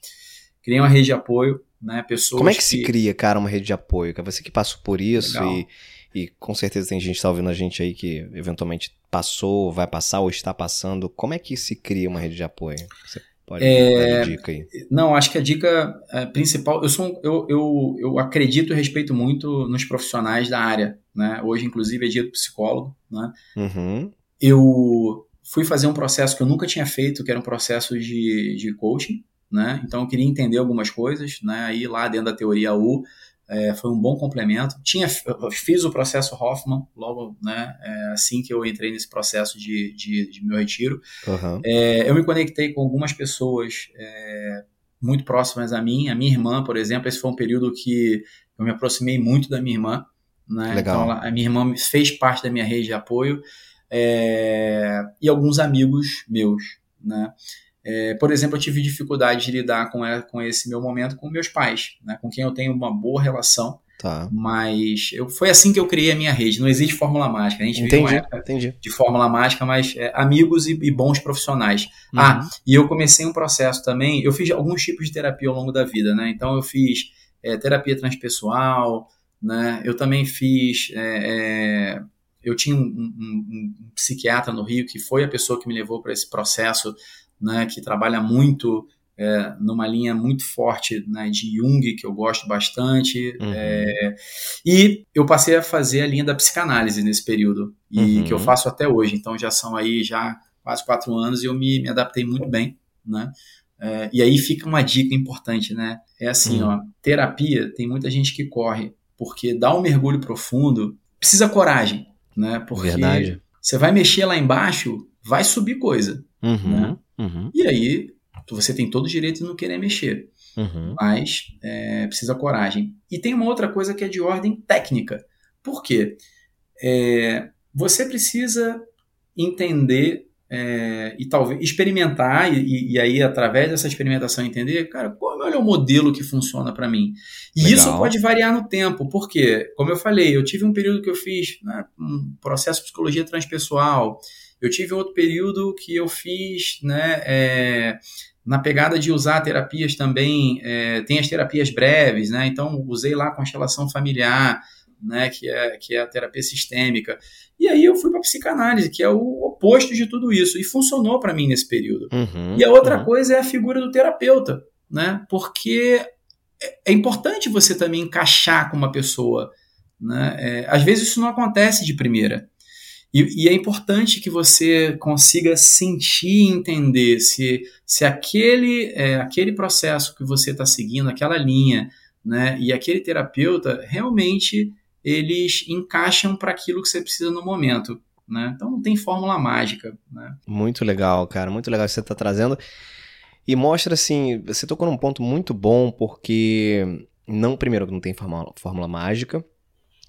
Criei uma rede de apoio, né? Pessoas. Como é que, que, se cria, cara, uma rede de apoio? Que é você que passou por isso e, e com certeza tem gente que está ouvindo a gente aí que eventualmente passou, vai passar ou está passando. Como é que se cria uma rede de apoio? Você Pode é, dica aí. Não, acho que a dica é, principal, eu, sou, eu, eu, eu acredito e respeito muito nos profissionais da área, né? Hoje, inclusive, é do psicólogo, né? Uhum. Eu fui fazer um processo que eu nunca tinha feito, que era um processo de, de coaching, né? Então eu queria entender algumas coisas, né? Aí lá dentro da teoria U, é, foi um bom complemento. Tinha, fiz o processo Hoffman logo né, é, assim que eu entrei nesse processo de, de, de meu retiro. Uhum. É, eu me conectei com algumas pessoas é, muito próximas a mim. A minha irmã, por exemplo, esse foi um período que eu me aproximei muito da minha irmã. Né? Legal. Então, a minha irmã fez parte da minha rede de apoio é, e alguns amigos meus. Né? É, por exemplo, eu tive dificuldade de lidar com, com esse meu momento com meus pais, né, com quem eu tenho uma boa relação. Tá. Mas eu, foi assim que eu criei a minha rede. Não existe fórmula mágica. A gente entendi, vive uma entendi. de fórmula mágica, mas é, amigos e, e, bons profissionais. Uhum. Ah, e eu comecei um processo também. Eu fiz alguns tipos de terapia ao longo da vida, né? Então eu fiz é, terapia transpessoal, né? Eu também fiz. É, é eu tinha um, um, um psiquiatra no Rio que foi a pessoa que me levou para esse processo né, que trabalha muito é, numa linha muito forte né, de Jung, que eu gosto bastante. Uhum. É, e eu passei a fazer a linha da psicanálise nesse período, e uhum. que eu faço até hoje. Então já são aí já quase quatro anos e eu me, me adaptei muito bem. Né? É, e aí fica uma dica importante, né? É assim, uhum. ó, terapia, tem muita gente que corre, porque dá um mergulho profundo, precisa coragem, né? Porque Verdade. você vai mexer lá embaixo, vai subir coisa. Uhum. Né? Uhum. E aí você tem todo o direito de não querer mexer. Uhum. Mas é, precisa coragem. E tem uma outra coisa que é de ordem técnica. Por quê? É, você precisa entender é, e talvez experimentar, e, e, aí através dessa experimentação entender, cara, qual é o modelo que funciona para mim. E Legal. isso pode variar no tempo, porque, como eu falei, eu tive um período que eu fiz né, um processo de psicologia transpessoal, Eu tive outro período que eu fiz, né, é, na pegada de usar terapias também, é, tem as terapias breves, né? Então usei lá constelação familiar, né? Que é, que é a terapia sistêmica. E aí eu fui para psicanálise, que é o oposto de tudo isso, e funcionou para mim nesse período. Uhum, e a outra uhum. coisa é a figura do terapeuta, né? Porque é, é importante você também encaixar com uma pessoa, né? É, às vezes isso não acontece de primeira. E, e, é importante que você consiga sentir e entender se, se aquele, é, aquele processo que você está seguindo, aquela linha, né, e aquele terapeuta, realmente eles encaixam para aquilo que você precisa no momento. Né? Então não tem fórmula mágica. Né? Muito legal, cara, muito legal que você está trazendo. E mostra assim, você tocou num ponto muito bom, porque não, primeiro, não tem fórmula, fórmula mágica,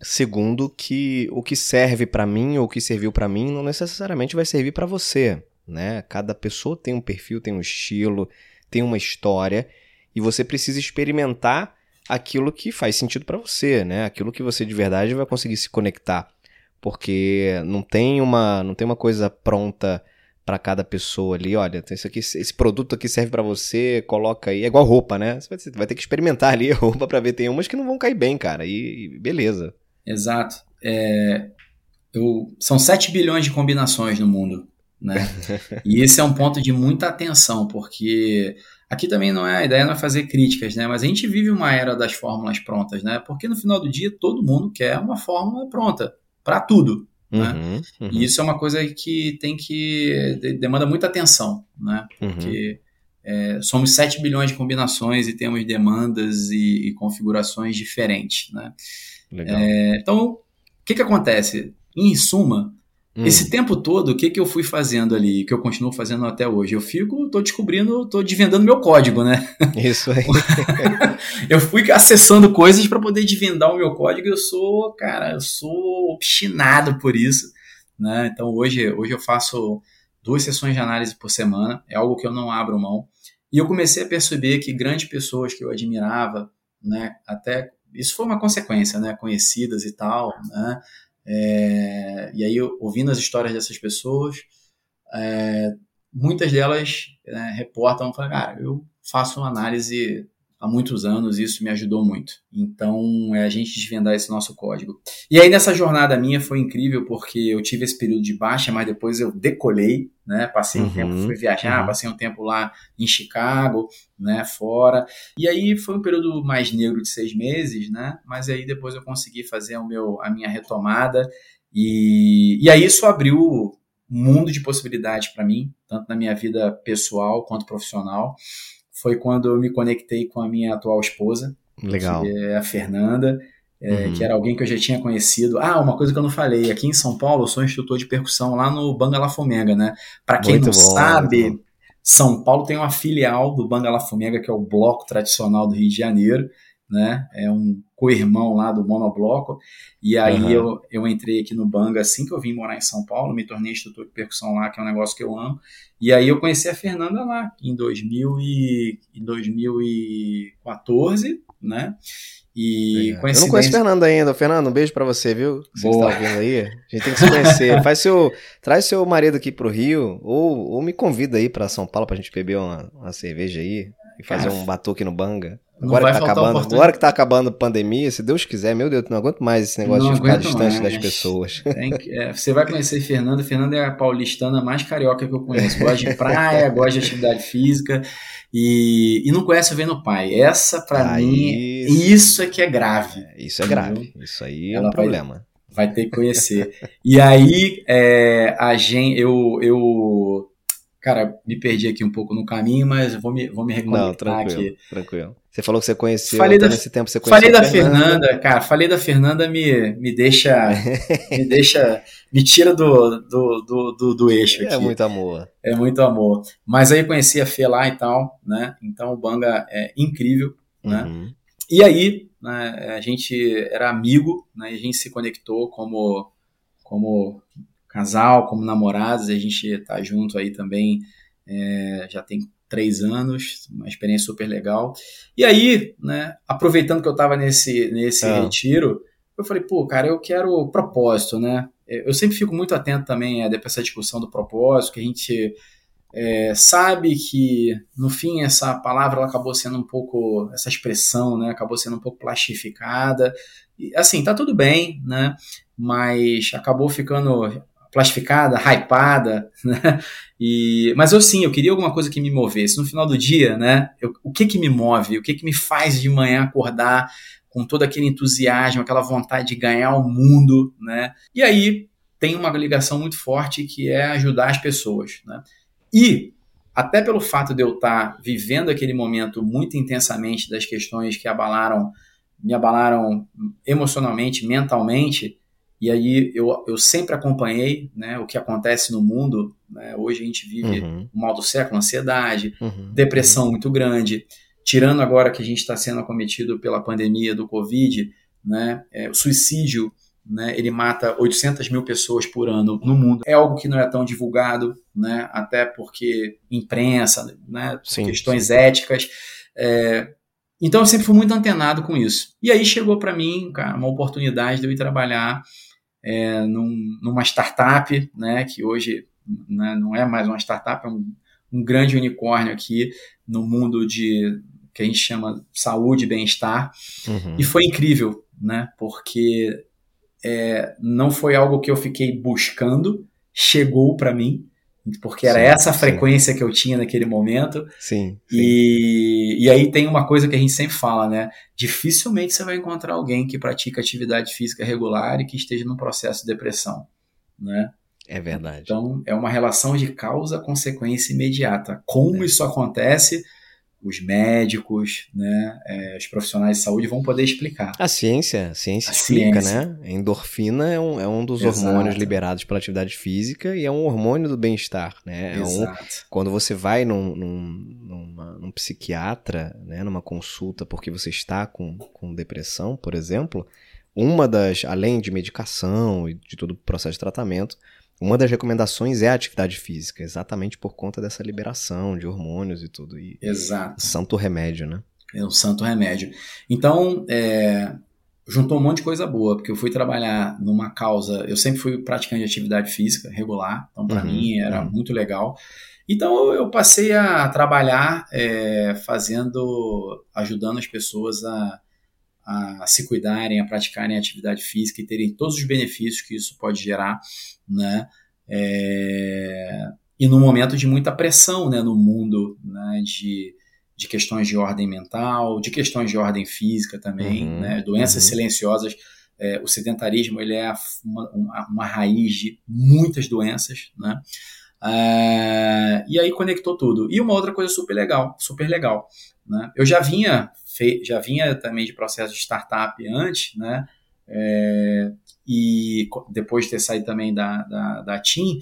Segundo, que o que serve para mim ou o que serviu para mim não necessariamente vai servir para você, né? Cada pessoa tem um perfil, tem um estilo, tem uma história e você precisa experimentar aquilo que faz sentido para você, né? Aquilo que você de verdade vai conseguir se conectar, porque não tem uma não tem uma coisa pronta para cada pessoa ali, olha, isso aqui, esse produto aqui serve para você, coloca aí, é igual roupa, né? Você vai ter que experimentar ali [laughs] a roupa para ver, tem umas que não vão cair bem, cara, e, e beleza. Exato. É, eu, são 7 bilhões de combinações no mundo. Né? [laughs] e esse é um ponto de muita atenção, porque aqui também não é a ideia não é fazer críticas, né? Mas a gente vive uma era das fórmulas prontas, né? Porque no final do dia todo mundo quer uma fórmula pronta para tudo. Né? Uhum, uhum. E isso é uma coisa que tem que demanda muita atenção, né? Uhum. Porque uhum. é, somos 7 bilhões de combinações e temos demandas e, e configurações diferentes, né? É, então, o que, que acontece? Em suma, hum. esse tempo todo, o que, que eu fui fazendo ali, que eu continuo fazendo até hoje? Eu fico, tô descobrindo, tô desvendando meu código, né? Isso aí. [laughs] eu fui acessando coisas para poder desvendar o meu código. Eu sou, cara, eu sou obstinado por isso, né? Então hoje, hoje eu faço duas sessões de análise por semana, é algo que eu não abro mão. E eu comecei a perceber que grandes pessoas que eu admirava, né, até isso foi uma consequência, né? Conhecidas e tal, né? É, e aí, ouvindo as histórias dessas pessoas, é, muitas delas né, reportam, falam, cara, eu faço uma análise há muitos anos e isso me ajudou muito. Então, é a gente desvendar esse nosso código. E aí, nessa jornada minha foi incrível porque eu tive esse período de baixa, mas depois eu decolei, né? Passei um tempo, uhum, fui viajar, uhum. passei um tempo lá em Chicago, né? Fora. E aí foi um período mais negro de seis meses, né? Mas aí depois eu consegui fazer o meu, a minha retomada e, e aí isso abriu um mundo de possibilidades para mim, tanto na minha vida pessoal quanto profissional foi quando eu me conectei com a minha atual esposa, Legal. que é a Fernanda, é, uhum. que era alguém que eu já tinha conhecido. Ah, uma coisa que eu não falei, aqui em São Paulo eu sou instrutor de percussão lá no Banga La Fomega, né? Para quem muito não bom, sabe, São Paulo tem uma filial do Banga La Fomega, que é o bloco tradicional do Rio de Janeiro, né? É um co-irmão lá do Monobloco. E aí uhum. eu, eu entrei aqui no Banga assim que eu vim morar em São Paulo, me tornei instrutor de percussão lá, que é um negócio que eu amo. E aí eu conheci a Fernanda lá em, 2000 e, em 2014, né? E Eu não conheço Fernanda ainda. Fernando, um beijo para você, viu? Você está ouvindo aí. A gente tem que se conhecer. [laughs] Faz seu, traz seu marido aqui pro Rio ou, ou me convida aí para São Paulo pra gente beber uma, uma cerveja aí e fazer Cara, um batuque no Banga. Agora que, tá acabando, agora que tá acabando a pandemia, se Deus quiser, meu Deus, não aguento mais esse negócio não de ficar distante mais. das pessoas. [laughs] Que, é, você vai conhecer Fernanda. Fernanda é a paulistana mais carioca que eu conheço. Gosta de praia, [laughs] gosta de atividade física e, e não conhece o Vendo Pai. Essa, para ah, mim, isso. isso é que é grave. É, isso é grave. Isso aí é Ela um problema. Vai, vai ter que conhecer. e aí, é, a gente, eu, eu Cara, me perdi aqui um pouco no caminho, mas vou me, vou me reconectar Não, tranquilo, aqui. Tranquilo. Você falou que você conheceu falei da, nesse tempo você conheceu Falei da Fernanda. Fernanda, cara, falei da Fernanda me, me deixa me [laughs] deixa me tira do, do, do, do, do eixo é aqui. É muito amor. É muito amor. Mas aí conheci a Fê lá e tal, né? Então o Banga é incrível, né? Uhum. E aí, né, a gente era amigo, né? A gente se conectou como como casal, como namorados, a gente está junto aí também é, já tem três anos, uma experiência super legal. E aí, né, aproveitando que eu estava nesse, nesse é. retiro, eu falei, pô, cara, eu quero propósito, né? eu sempre fico muito atento também a essa discussão do propósito, que a gente é, sabe que, no fim, essa palavra ela acabou sendo um pouco, essa expressão, né, acabou sendo um pouco plastificada. E, assim, tá tudo bem, né, mas acabou ficando plastificada, hypada, [laughs] né, e, mas eu sim, eu queria alguma coisa que me movesse. No final do dia, né, eu, o que que me move, o que que me faz de manhã acordar com todo aquele entusiasmo, aquela vontade de ganhar o mundo, né, e aí tem uma ligação muito forte que é ajudar as pessoas, né. E, até pelo fato de eu estar vivendo aquele momento muito intensamente das questões que abalaram, me abalaram emocionalmente, mentalmente, e aí eu, eu sempre acompanhei né, o que acontece no mundo. Né? Hoje a gente vive uhum. o mal do século, ansiedade, uhum. depressão muito grande. Tirando agora que a gente está sendo acometido pela pandemia do Covid, né, é, o suicídio né, ele mata 800 mil pessoas por ano no mundo. É algo que não é tão divulgado, né, até porque imprensa, né, sim, questões sim. éticas. É, então eu sempre fui muito antenado com isso. E aí chegou para mim, cara, uma oportunidade de eu ir trabalhar é, num, numa startup, né, que hoje né, não é mais uma startup, é um, um grande unicórnio aqui no mundo de que a gente chama saúde e bem-estar. Uhum. E foi incrível, né? Porque é, não foi algo que eu fiquei buscando, chegou para mim, porque era sim, essa a frequência sim. que eu tinha naquele momento. Sim, sim. E, e aí tem uma coisa que a gente sempre fala, né? Dificilmente você vai encontrar alguém que pratica atividade física regular e que esteja num processo de depressão, né? É verdade. Então, é uma relação de causa-consequência imediata. Como é. isso acontece, os médicos, né, é, os profissionais de saúde vão poder explicar. A ciência, a ciência a explica, ciência. né? A endorfina é um, é um dos Exato. hormônios liberados pela atividade física e é um hormônio do bem-estar, né? É um, quando você vai num, num, numa, num psiquiatra, né, numa consulta porque você está com, com depressão, por exemplo, uma das, além de medicação e de todo o processo de tratamento, uma das recomendações é a atividade física, exatamente por conta dessa liberação de hormônios e tudo. E, Exato. Santo remédio, né? É um santo remédio. Então, é, juntou um monte de coisa boa, porque eu fui trabalhar numa causa. Eu sempre fui praticante de atividade física regular, então para uhum, mim era uhum. muito legal. Então eu passei a trabalhar é, fazendo, ajudando as pessoas a, a se cuidarem, a praticarem atividade física e terem todos os benefícios que isso pode gerar né? É, e num momento de muita pressão, né, no mundo, né, de, de questões de ordem mental, de questões de ordem física também, uhum, né, doenças uhum. silenciosas. É, o sedentarismo ele é uma, uma, uma, raiz de muitas doenças, né? É, e aí conectou tudo. E uma outra coisa super legal, super legal, né? Eu já vinha já vinha também de processo de startup antes, né? É, e depois de ter saído também da, da, da TIM,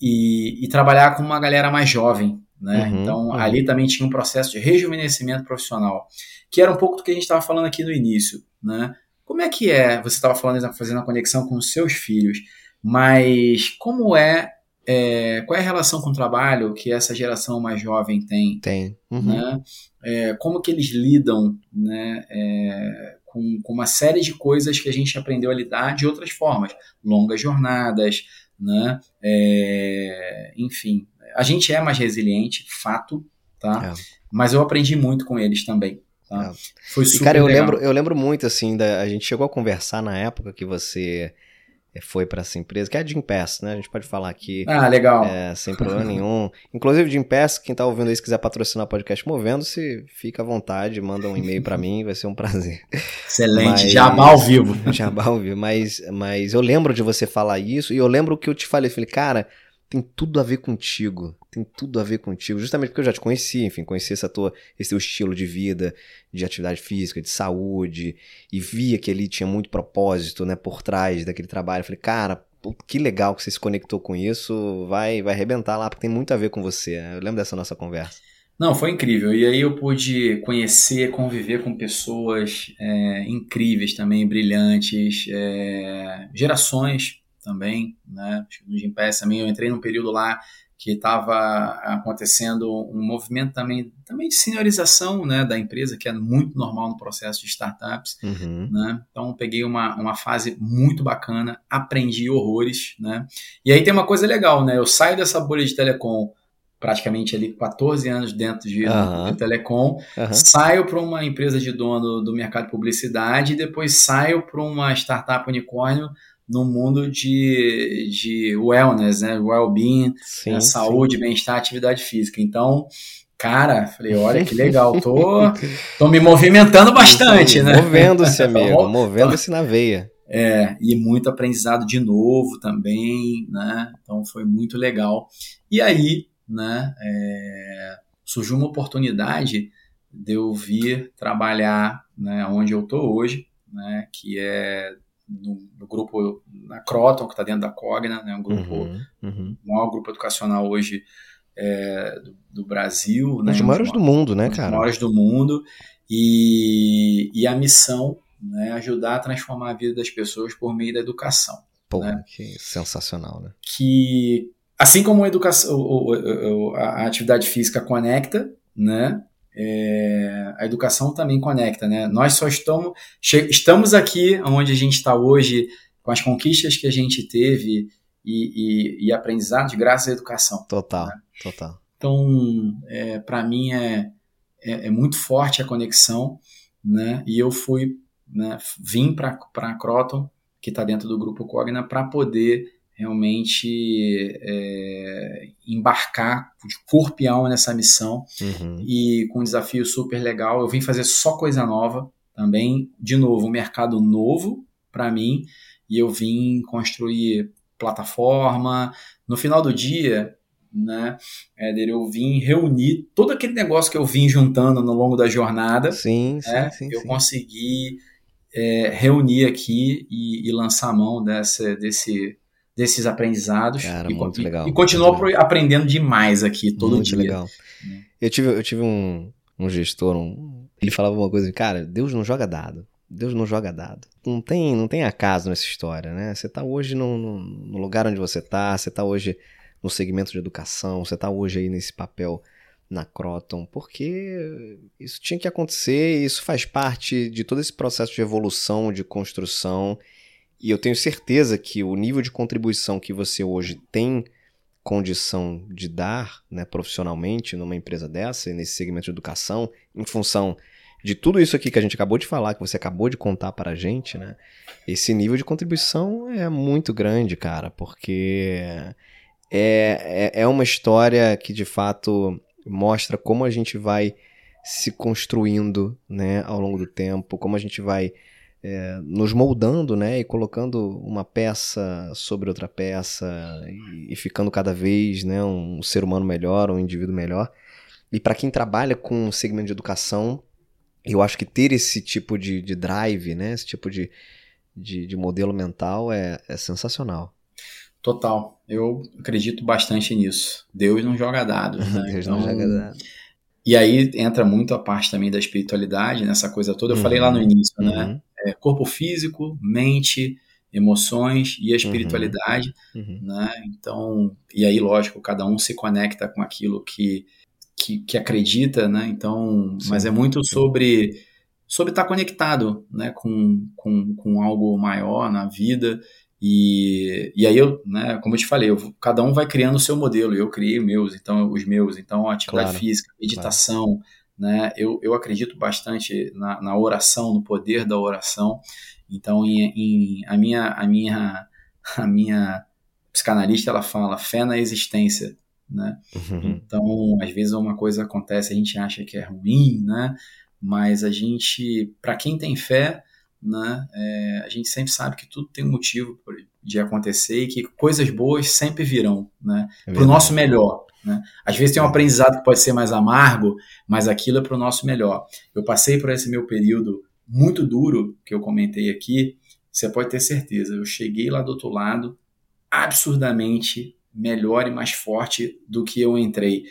e, e, trabalhar com uma galera mais jovem. Né? Uhum, então, uhum. ali também tinha um processo de rejuvenescimento profissional, que era um pouco do que a gente estava falando aqui no início. Né? Como é que é? Você estava falando, fazendo a conexão com os seus filhos, mas como é, é, qual é a relação com o trabalho que essa geração mais jovem tem? Tem. Uhum. Né? É, como que eles lidam né, é, com, com uma série de coisas que a gente aprendeu a lidar de outras formas, longas jornadas, né? É, enfim, a gente é mais resiliente, fato, tá? É. Mas eu aprendi muito com eles também. Tá? É. Foi super e, cara, eu legal. lembro, eu lembro muito assim, da, a gente chegou a conversar na época que você foi para essa empresa, que é a Jim Pass, né? A gente pode falar aqui. Ah, legal. É, sem problema nenhum. [laughs] Inclusive, Jim Pass, quem tá ouvindo aí, se quiser patrocinar o podcast Movendo-se, fica à vontade, manda um e-mail para [laughs] mim, vai ser um prazer. Excelente, mas... jabá ao vivo. [laughs] Jabá ao vivo, mas, mas eu lembro de você falar isso, e eu lembro que eu te falei, falei, cara, tem tudo a ver contigo. Tem tudo a ver contigo. Justamente porque eu já te conheci, enfim, conheci essa tua, esse teu estilo de vida, de atividade física, de saúde, e via que ali tinha muito propósito, né, por trás daquele trabalho. Eu falei, cara, que legal que você se conectou com isso, vai, vai arrebentar lá, porque tem muito a ver com você. Eu lembro dessa nossa conversa. Não, foi incrível. E aí eu pude conhecer, conviver com pessoas é, incríveis também, brilhantes, é, gerações também, né? No Gimpass também eu entrei num período lá que estava acontecendo um movimento também, também de seniorização né, da empresa, que é muito normal no processo de startups. Uhum. Né? Então, peguei uma, uma fase muito bacana, aprendi horrores. Né? E aí tem uma coisa legal, né? eu saio dessa bolha de telecom praticamente ali 14 anos dentro de, uhum. de telecom, uhum. saio para uma empresa de dono do mercado de publicidade e depois saio para uma startup unicórnio no mundo de, de wellness, né? Well-being, né? saúde, bem-estar, atividade física. Então, cara, falei, olha que legal, tô, [laughs] tô me movimentando bastante, né? Movendo-se, [laughs] amigo, movendo-se na veia. É, e muito aprendizado de novo também, né? Então foi muito legal. E aí, né, é, surgiu uma oportunidade de eu vir trabalhar né, onde eu tô hoje, né, que é no, no, grupo na Croton, que está dentro da Cogna, né, um grupo, uhum, uhum. o maior grupo educacional hoje é, do, do, Brasil. Um né, dos maiores do mundo, né, cara? maiores do mundo. E, e a missão né, é ajudar a transformar a vida das pessoas por meio da educação. Pô, né? que sensacional, né? Que, assim como a, educação, a atividade física conecta, né? É, a educação também conecta, né? Nós só estamos, estamos aqui onde a gente está hoje com as conquistas que a gente teve e, e, e aprendizados graças à educação. Total, né? total. Então, é, para mim é, é, é, muito forte a conexão, né? E eu fui, né, vim para a Croton, que está dentro do grupo Cogna, para poder realmente é, embarcar de corpo e alma nessa missão uhum. e com um desafio super legal. Eu vim fazer só coisa nova também, de novo, um mercado novo para mim e eu vim construir plataforma. No final do dia, né, Éder, eu vim reunir todo aquele negócio que eu vim juntando no longo da jornada. Sim, né, sim, sim. Eu sim. consegui é, reunir aqui e, e lançar a mão dessa, desse desses aprendizados. Cara, e, muito e, legal. E continuo aprendendo demais aqui todo muito dia. legal. Eu tive, eu tive um, um gestor, um, ele falava uma coisa, cara, Deus não joga dado. Deus não joga dado. Não tem, não tem acaso nessa história, né? Você tá hoje no, no, no lugar onde você tá, você tá hoje no segmento de educação, você tá hoje aí nesse papel na Croton, porque isso tinha que acontecer, isso faz parte de todo esse processo de evolução, de construção, e eu tenho certeza que o nível de contribuição que você hoje tem condição de dar né, profissionalmente numa empresa dessa, nesse segmento de educação, em função de tudo isso aqui que a gente acabou de falar, que você acabou de contar para a gente, né? Esse nível de contribuição é muito grande, cara, porque é, é, é uma história que de fato mostra como a gente vai se construindo né, ao longo do tempo, como a gente vai é, nos moldando, né, e colocando uma peça sobre outra peça e, e ficando cada vez, né, um ser humano melhor, um indivíduo melhor. E para quem trabalha com o segmento de educação, eu acho que ter esse tipo de, de drive, né, esse tipo de, de, de modelo mental é, é sensacional. Total. Eu acredito bastante nisso. Deus não joga dados, né? [laughs] Deus então, não joga dados. E aí entra muito a parte também da espiritualidade, nessa coisa toda. Eu uhum. falei lá no início, né? uhum. É, corpo físico, mente, emoções e a espiritualidade, uhum. uhum. né? Então, e aí, lógico, cada um se conecta com aquilo que, que, que acredita, né? Então, Sim. mas é muito sobre sobre estar conectado, né? Com, com, com algo maior na vida e, e aí eu, né, como eu te falei, eu, cada um vai criando o seu modelo, eu criei meus, então os meus, então atividade claro, física, meditação, claro né? Eu, eu acredito bastante na, na oração, no poder da oração. Então, em, em, a, minha, a, minha, a minha psicanalista ela fala fé na existência. Né? Uhum. Então, às vezes uma coisa acontece, a gente acha que é ruim, né? mas a gente, para quem tem fé, né, é, a gente sempre sabe que tudo tem um motivo de acontecer e que coisas boas sempre virão né, é para o nosso melhor. Né? Às vezes tem um aprendizado que pode ser mais amargo, mas aquilo é para o nosso melhor. Eu passei por esse meu período muito duro que eu comentei aqui, você pode ter certeza, eu cheguei lá do outro lado absurdamente melhor e mais forte do que eu entrei.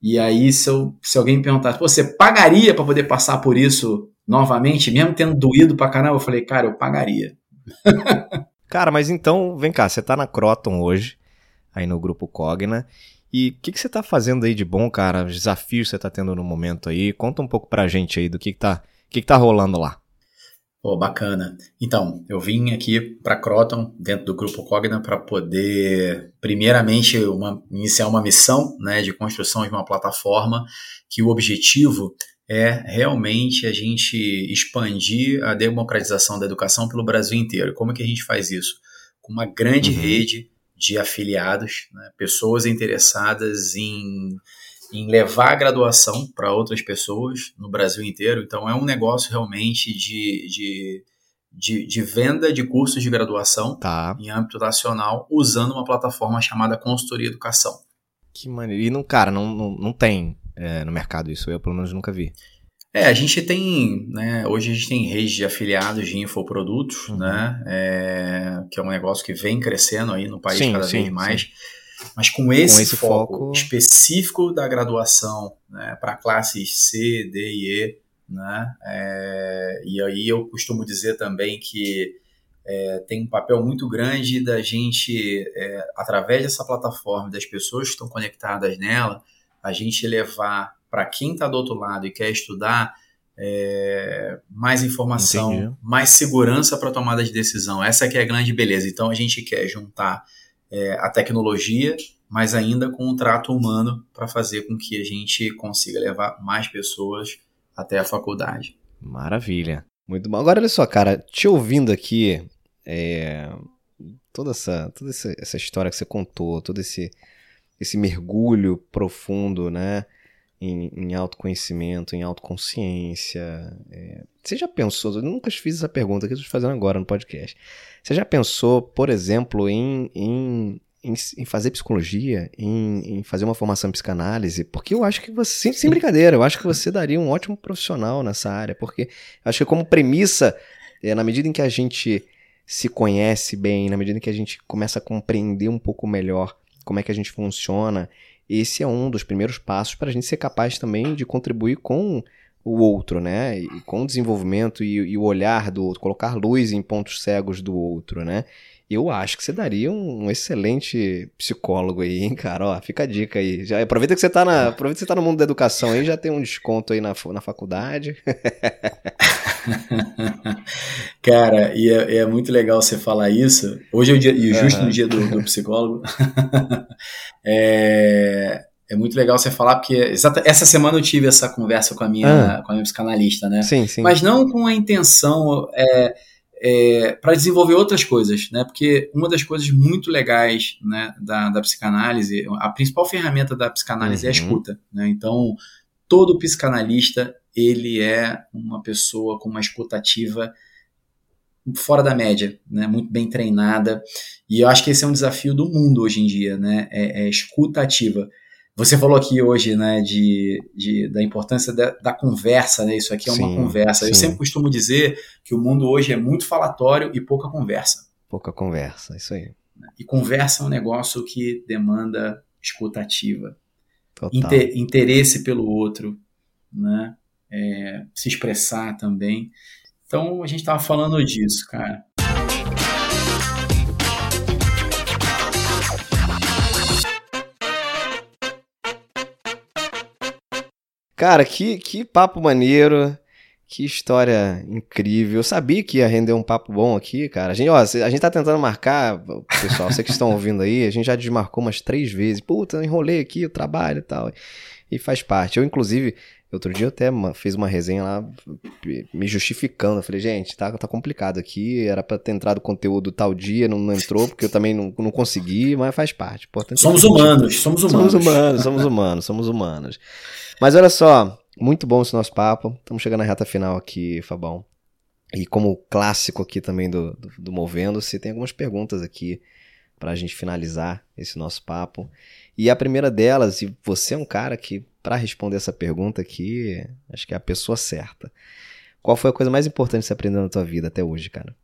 E aí, se, eu, se alguém me perguntasse, você pagaria para poder passar por isso novamente, mesmo tendo doído pra caramba? Eu falei, cara, eu pagaria. [laughs] cara, mas então, vem cá, você tá na Croton hoje, aí no grupo Cogna, E o que, que você está fazendo aí de bom, cara? Os desafios que você está tendo no momento aí? Conta um pouco pra gente aí do que, que, tá, que, que tá rolando lá. Pô, bacana. Então, eu vim aqui para Croton, dentro do Grupo Cogna, para poder, primeiramente, uma, iniciar uma missão né, de construção de uma plataforma que o objetivo é realmente a gente expandir a democratização da educação pelo Brasil inteiro. Como é que a gente faz isso? Com uma grande uhum. rede de afiliados, né, pessoas interessadas em, em levar a graduação para outras pessoas no Brasil inteiro. Então, é um negócio realmente de, de, de, de venda de cursos de graduação tá. em âmbito nacional, usando uma plataforma chamada Consultoria Educação. Que maneiro. E, não, cara, não, não, não tem é, no mercado isso, eu pelo menos nunca vi. É, a gente tem, né, hoje a gente tem rede de afiliados de infoprodutos, uhum. né, é, que é um negócio que vem crescendo aí no país sim, cada sim, vez mais, sim. mas com esse, com esse foco, foco, específico da graduação, né, para classes C, D e E, né, é, e aí eu costumo dizer também que é, tem um papel muito grande da gente, é, através dessa plataforma, das pessoas que estão conectadas nela, a gente levar para quem está do outro lado e quer estudar é, mais informação, Entendi. mais segurança para tomada de decisão. Essa que é a grande beleza. Então a gente quer juntar é, a tecnologia, mas ainda com o trato humano para fazer com que a gente consiga levar mais pessoas até a faculdade. Maravilha. Muito bom. Agora olha só, cara, te ouvindo aqui, é, toda essa toda essa, essa história que você contou, todo esse esse mergulho profundo, né? Em, em autoconhecimento, em autoconsciência. É... Você já pensou, eu nunca fiz essa pergunta que eu estou fazendo agora no podcast. Você já pensou, por exemplo, em, em, em, em fazer psicologia, em, em, fazer uma formação em psicanálise? Porque eu acho que você, sem, sem brincadeira, eu acho que você daria um ótimo profissional nessa área, porque acho que como premissa, é, na medida em que a gente se conhece bem, na medida em que a gente começa a compreender um pouco melhor como é que a gente funciona esse é um dos primeiros passos para a gente ser capaz também de contribuir com o outro, né? E com o desenvolvimento e, e, o olhar do outro, colocar luz em pontos cegos do outro, né? Eu acho que você daria um, um excelente psicólogo aí, hein, cara? Ó, fica a dica aí. Já, aproveita que você tá na, aproveita que você tá no mundo da educação aí, já tem um desconto aí na, na faculdade. [laughs] cara, e é, é, muito legal você falar isso. Hoje é o dia, e justo uhum. no dia do, do psicólogo. [laughs] é, é muito legal você falar, porque exata, essa semana eu tive essa conversa com a minha, ah. com a minha psicanalista, né? Sim, sim. Mas não com a intenção é, é, para desenvolver outras coisas, né? Porque uma das coisas muito legais né, da, da psicanálise, a principal ferramenta da psicanálise uhum. é a uhum. escuta, né? Então, todo psicanalista, ele é uma pessoa com uma escutativa fora da média, né? muito bem treinada. E eu acho que esse é um desafio do mundo hoje em dia, né? É, é escuta ativa. Você falou aqui hoje, né, de, de da importância da, da, conversa, né? Isso aqui é uma sim, conversa. Sim. Eu sempre costumo dizer que o mundo hoje é muito falatório e pouca conversa. Pouca conversa, isso aí. E conversa é um negócio que demanda escutativa, Inter, interesse pelo outro, né? É, se expressar também. Então a gente estava falando disso, cara. Cara, que, que papo maneiro. Que história incrível. Eu sabia que ia render um papo bom aqui, cara. A gente, ó, a gente tá tentando marcar, pessoal, vocês que estão ouvindo aí, a gente já desmarcou umas três vezes. Puta, enrolei aqui o trabalho e tal. E faz parte. Eu, inclusive, Outro dia eu até fiz uma resenha lá me justificando. Eu falei, gente, tá, tá complicado aqui. Era pra ter entrado conteúdo tal dia, não, não entrou, porque eu também não, não consegui, mas faz parte. Importante somos humanos, somos humanos. Somos humanos, somos humanos, somos humanos. Mas olha só, muito bom esse nosso papo. Estamos chegando na reta final aqui, Fabão. E como clássico aqui também do, do, do Movendo-se, tem algumas perguntas aqui para a gente finalizar esse nosso papo. E a primeira delas, e você é um cara que para responder essa pergunta aqui, acho que é a pessoa certa. Qual foi a coisa mais importante que você aprendeu na tua vida até hoje, cara?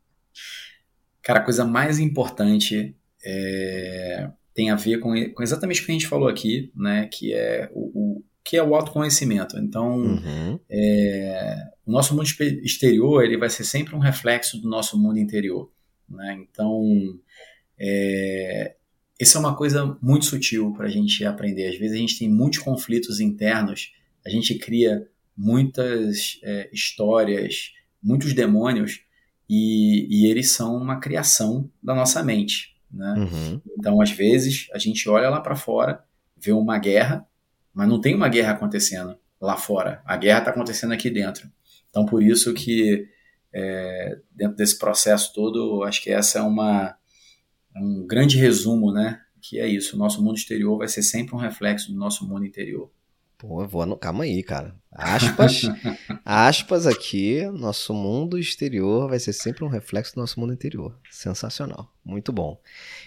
Cara, a coisa mais importante é, tem a ver com, com, exatamente o que a gente falou aqui, né? Que é o, o que é o autoconhecimento. Então, uhum. é, o nosso mundo exterior ele vai ser sempre um reflexo do nosso mundo interior. Né? Então, é, isso é uma coisa muito sutil para a gente aprender. Às vezes a gente tem muitos conflitos internos, a gente cria muitas é, histórias, muitos demônios, e, e, eles são uma criação da nossa mente. Né? Uhum. Então, às vezes, a gente olha lá para fora, vê uma guerra, mas não tem uma guerra acontecendo lá fora. A guerra está acontecendo aqui dentro. Então, por isso que é, dentro desse processo todo, acho que essa é uma um grande resumo, né? Que é isso, o nosso mundo exterior vai ser sempre um reflexo do nosso mundo interior. Pô, vou no... calma aí, cara. Aspas, [laughs] aspas aqui, nosso mundo exterior vai ser sempre um reflexo do nosso mundo interior. Sensacional, muito bom.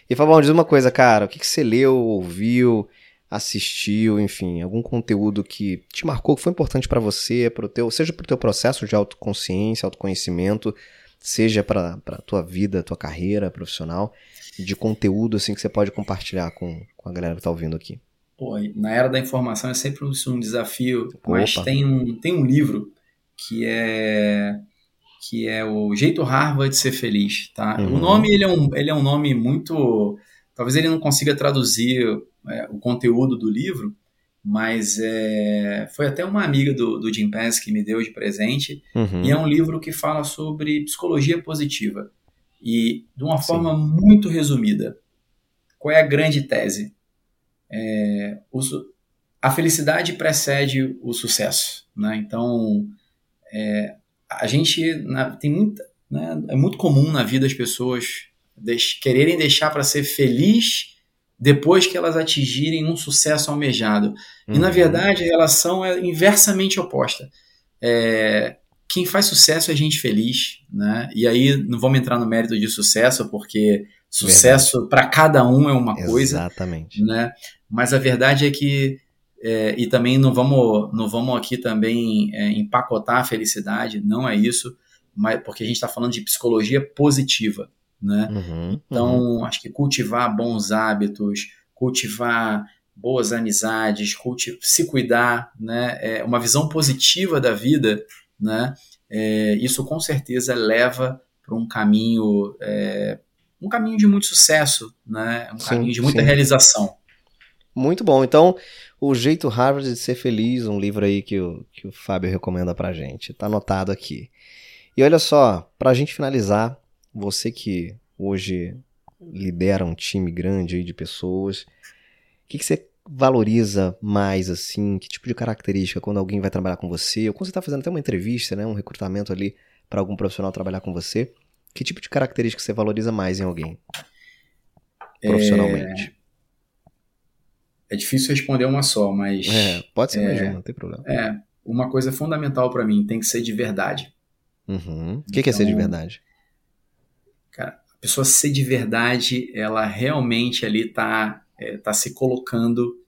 E Fabão, diz uma coisa, cara, o que, que você leu, ouviu, assistiu, enfim, algum conteúdo que te marcou, que foi importante para você, pro teu, seja para o teu processo de autoconsciência, autoconhecimento, seja para a tua vida, tua carreira profissional, de conteúdo assim que você pode compartilhar com, com a galera que está ouvindo aqui? Pô, na era da informação é sempre um desafio, Opa. mas tem um, tem um livro que é que é o Jeito Harvard de Ser Feliz, tá? Uhum. O nome ele é, um, ele é um nome muito, talvez ele não consiga traduzir é, o conteúdo do livro, mas é, foi até uma amiga do, do Jim Pence que me deu de presente, uhum. e é um livro que fala sobre psicologia positiva, e de uma Sim. forma muito resumida. Qual é a grande tese? É, o, a felicidade precede o sucesso, né? Então, é, a gente na, tem muita, né, é muito comum na vida as pessoas deix, quererem deixar para ser feliz depois que elas atingirem um sucesso almejado. Uhum. E na uhum. verdade a relação é inversamente oposta. É, quem faz sucesso é gente feliz, né? E aí não vamos entrar no mérito de sucesso, porque sucesso para cada um é uma coisa. Exatamente. Né? Mas a verdade é que é, e também não vamos, não vamos aqui também é, empacotar a felicidade, não é isso, mas porque a gente está falando de psicologia positiva né? Uhum, então, uhum. acho que cultivar bons hábitos, cultivar boas amizades, culti se cuidar, né? É uma visão positiva da vida, né? É, isso com certeza leva para um caminho, é, um caminho de muito sucesso, né? Um sim, caminho de muita sim. realização. Muito bom. Então, o jeito Harvard de ser feliz, um livro aí que o, que o Fábio recomenda para gente, tá anotado aqui. E olha só, para a gente finalizar, você que hoje lidera um time grande aí de pessoas, o que, que você valoriza mais, assim? Que tipo de característica quando alguém vai trabalhar com você? Ou quando você está fazendo até uma entrevista, né? Um recrutamento ali para algum profissional trabalhar com você. Que tipo de característica você valoriza mais em alguém? Profissionalmente. É, é difícil responder uma só, mas. É, pode ser é, mais uma, não tem problema. É, uma coisa fundamental para mim tem que ser de verdade. Uhum. O que, então, que é ser de então, verdade? Cara, a pessoa ser de verdade, ela realmente ali tá, é, tá se colocando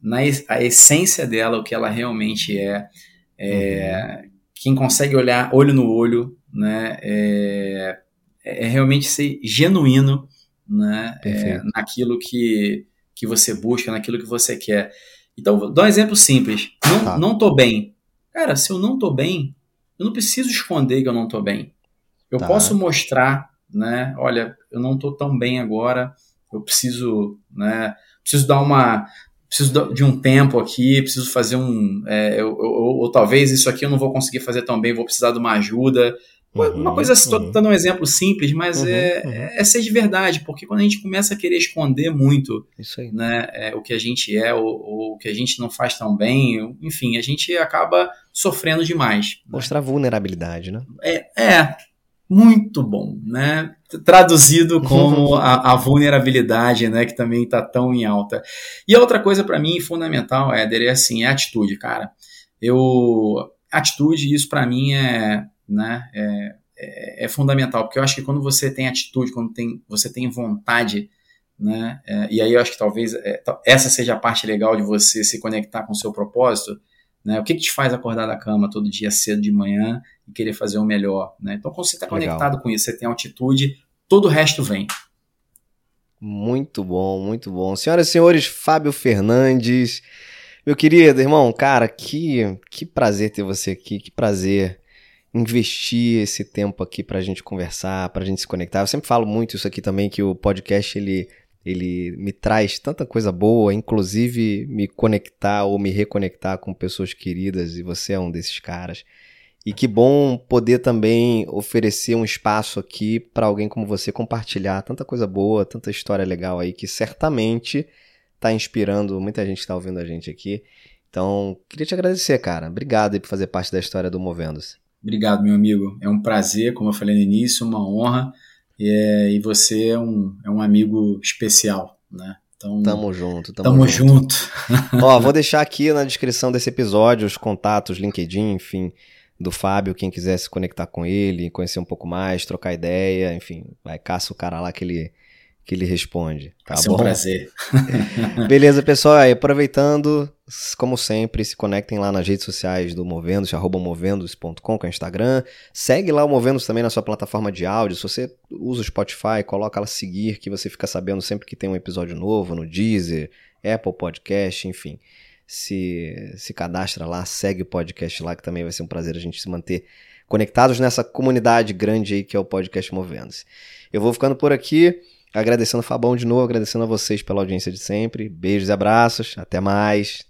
na a essência dela, o que ela realmente é. é uhum. Quem consegue olhar olho no olho, né? É, é realmente ser genuíno, né? É, naquilo que, que você busca, naquilo que você quer. Então, dar um exemplo simples. Não, tá. não tô bem. Cara, se eu não tô bem, eu não preciso esconder que eu não tô bem. Eu tá. posso mostrar né? Olha, eu não estou tão bem agora, eu preciso, né? Preciso dar uma, preciso de um tempo aqui, preciso fazer um, é, eu, ou, ou, talvez isso aqui eu não vou conseguir fazer tão bem, vou precisar de uma ajuda. Uhum, uma coisa, estou uhum. dando um exemplo simples, mas uhum, é, uhum. é, ser de verdade, porque quando a gente começa a querer esconder muito né, é, o que a gente é ou, ou, o que a gente não faz tão bem, enfim, a gente acaba sofrendo demais. Né? Mostrar né? vulnerabilidade, né? É, é, muito bom, né? Traduzido [laughs] como a, a vulnerabilidade, né? Que também está tão em alta. E outra coisa para mim fundamental, Éder, é assim, é atitude, cara. Eu atitude, isso para mim é, né? É, é, é, fundamental, porque eu acho que quando você tem atitude, quando tem, você tem vontade, né? É, e aí eu acho que talvez é, essa seja a parte legal de você se conectar com o seu propósito né? O que, que te faz acordar da cama todo dia cedo de manhã e querer fazer o melhor? Né? Então, quando você está conectado com isso, você tem altitude, todo o resto vem. Muito bom, muito bom. Senhoras e senhores, Fábio Fernandes, meu querido irmão, cara, que, que prazer ter você aqui, que prazer investir esse tempo aqui para a gente conversar, para a gente se conectar. Eu sempre falo muito isso aqui também, que o podcast ele Ele me traz tanta coisa boa, inclusive me conectar ou me reconectar com pessoas queridas, e você é um desses caras. E que bom poder também oferecer um espaço aqui para alguém como você compartilhar tanta coisa boa, tanta história legal aí que certamente está inspirando muita gente que está ouvindo a gente aqui. Então, queria te agradecer, cara. Obrigado por fazer parte da história do Movendo-se. Obrigado, meu amigo. É um prazer, como eu falei no início, uma honra. E, é, e você é um, é um amigo especial, né? Então, tamo junto, tamo, tamo junto. junto. Ó, [laughs] vou deixar aqui na descrição desse episódio os contatos, LinkedIn, enfim, do Fábio, quem quiser se conectar com ele, conhecer um pouco mais, trocar ideia, enfim, vai caça o cara lá que ele que ele responde. Tá Vai bom? um prazer. [laughs] Beleza, pessoal. Aí, aproveitando, como sempre, se conectem lá nas redes sociais do Movendos, arroba movendos.com, que é o Instagram. Segue lá o Movendos também na sua plataforma de áudio. Se você usa o Spotify, coloca lá seguir, que você fica sabendo sempre que tem um episódio novo no Deezer, Apple Podcast, enfim se, se cadastra lá, segue o podcast lá, que também vai ser um prazer a gente se manter conectados nessa comunidade grande aí que é o podcast Movendo-se. Eu vou ficando por aqui, agradecendo o Fabão de novo, agradecendo a vocês pela audiência de sempre. Beijos e abraços, até mais.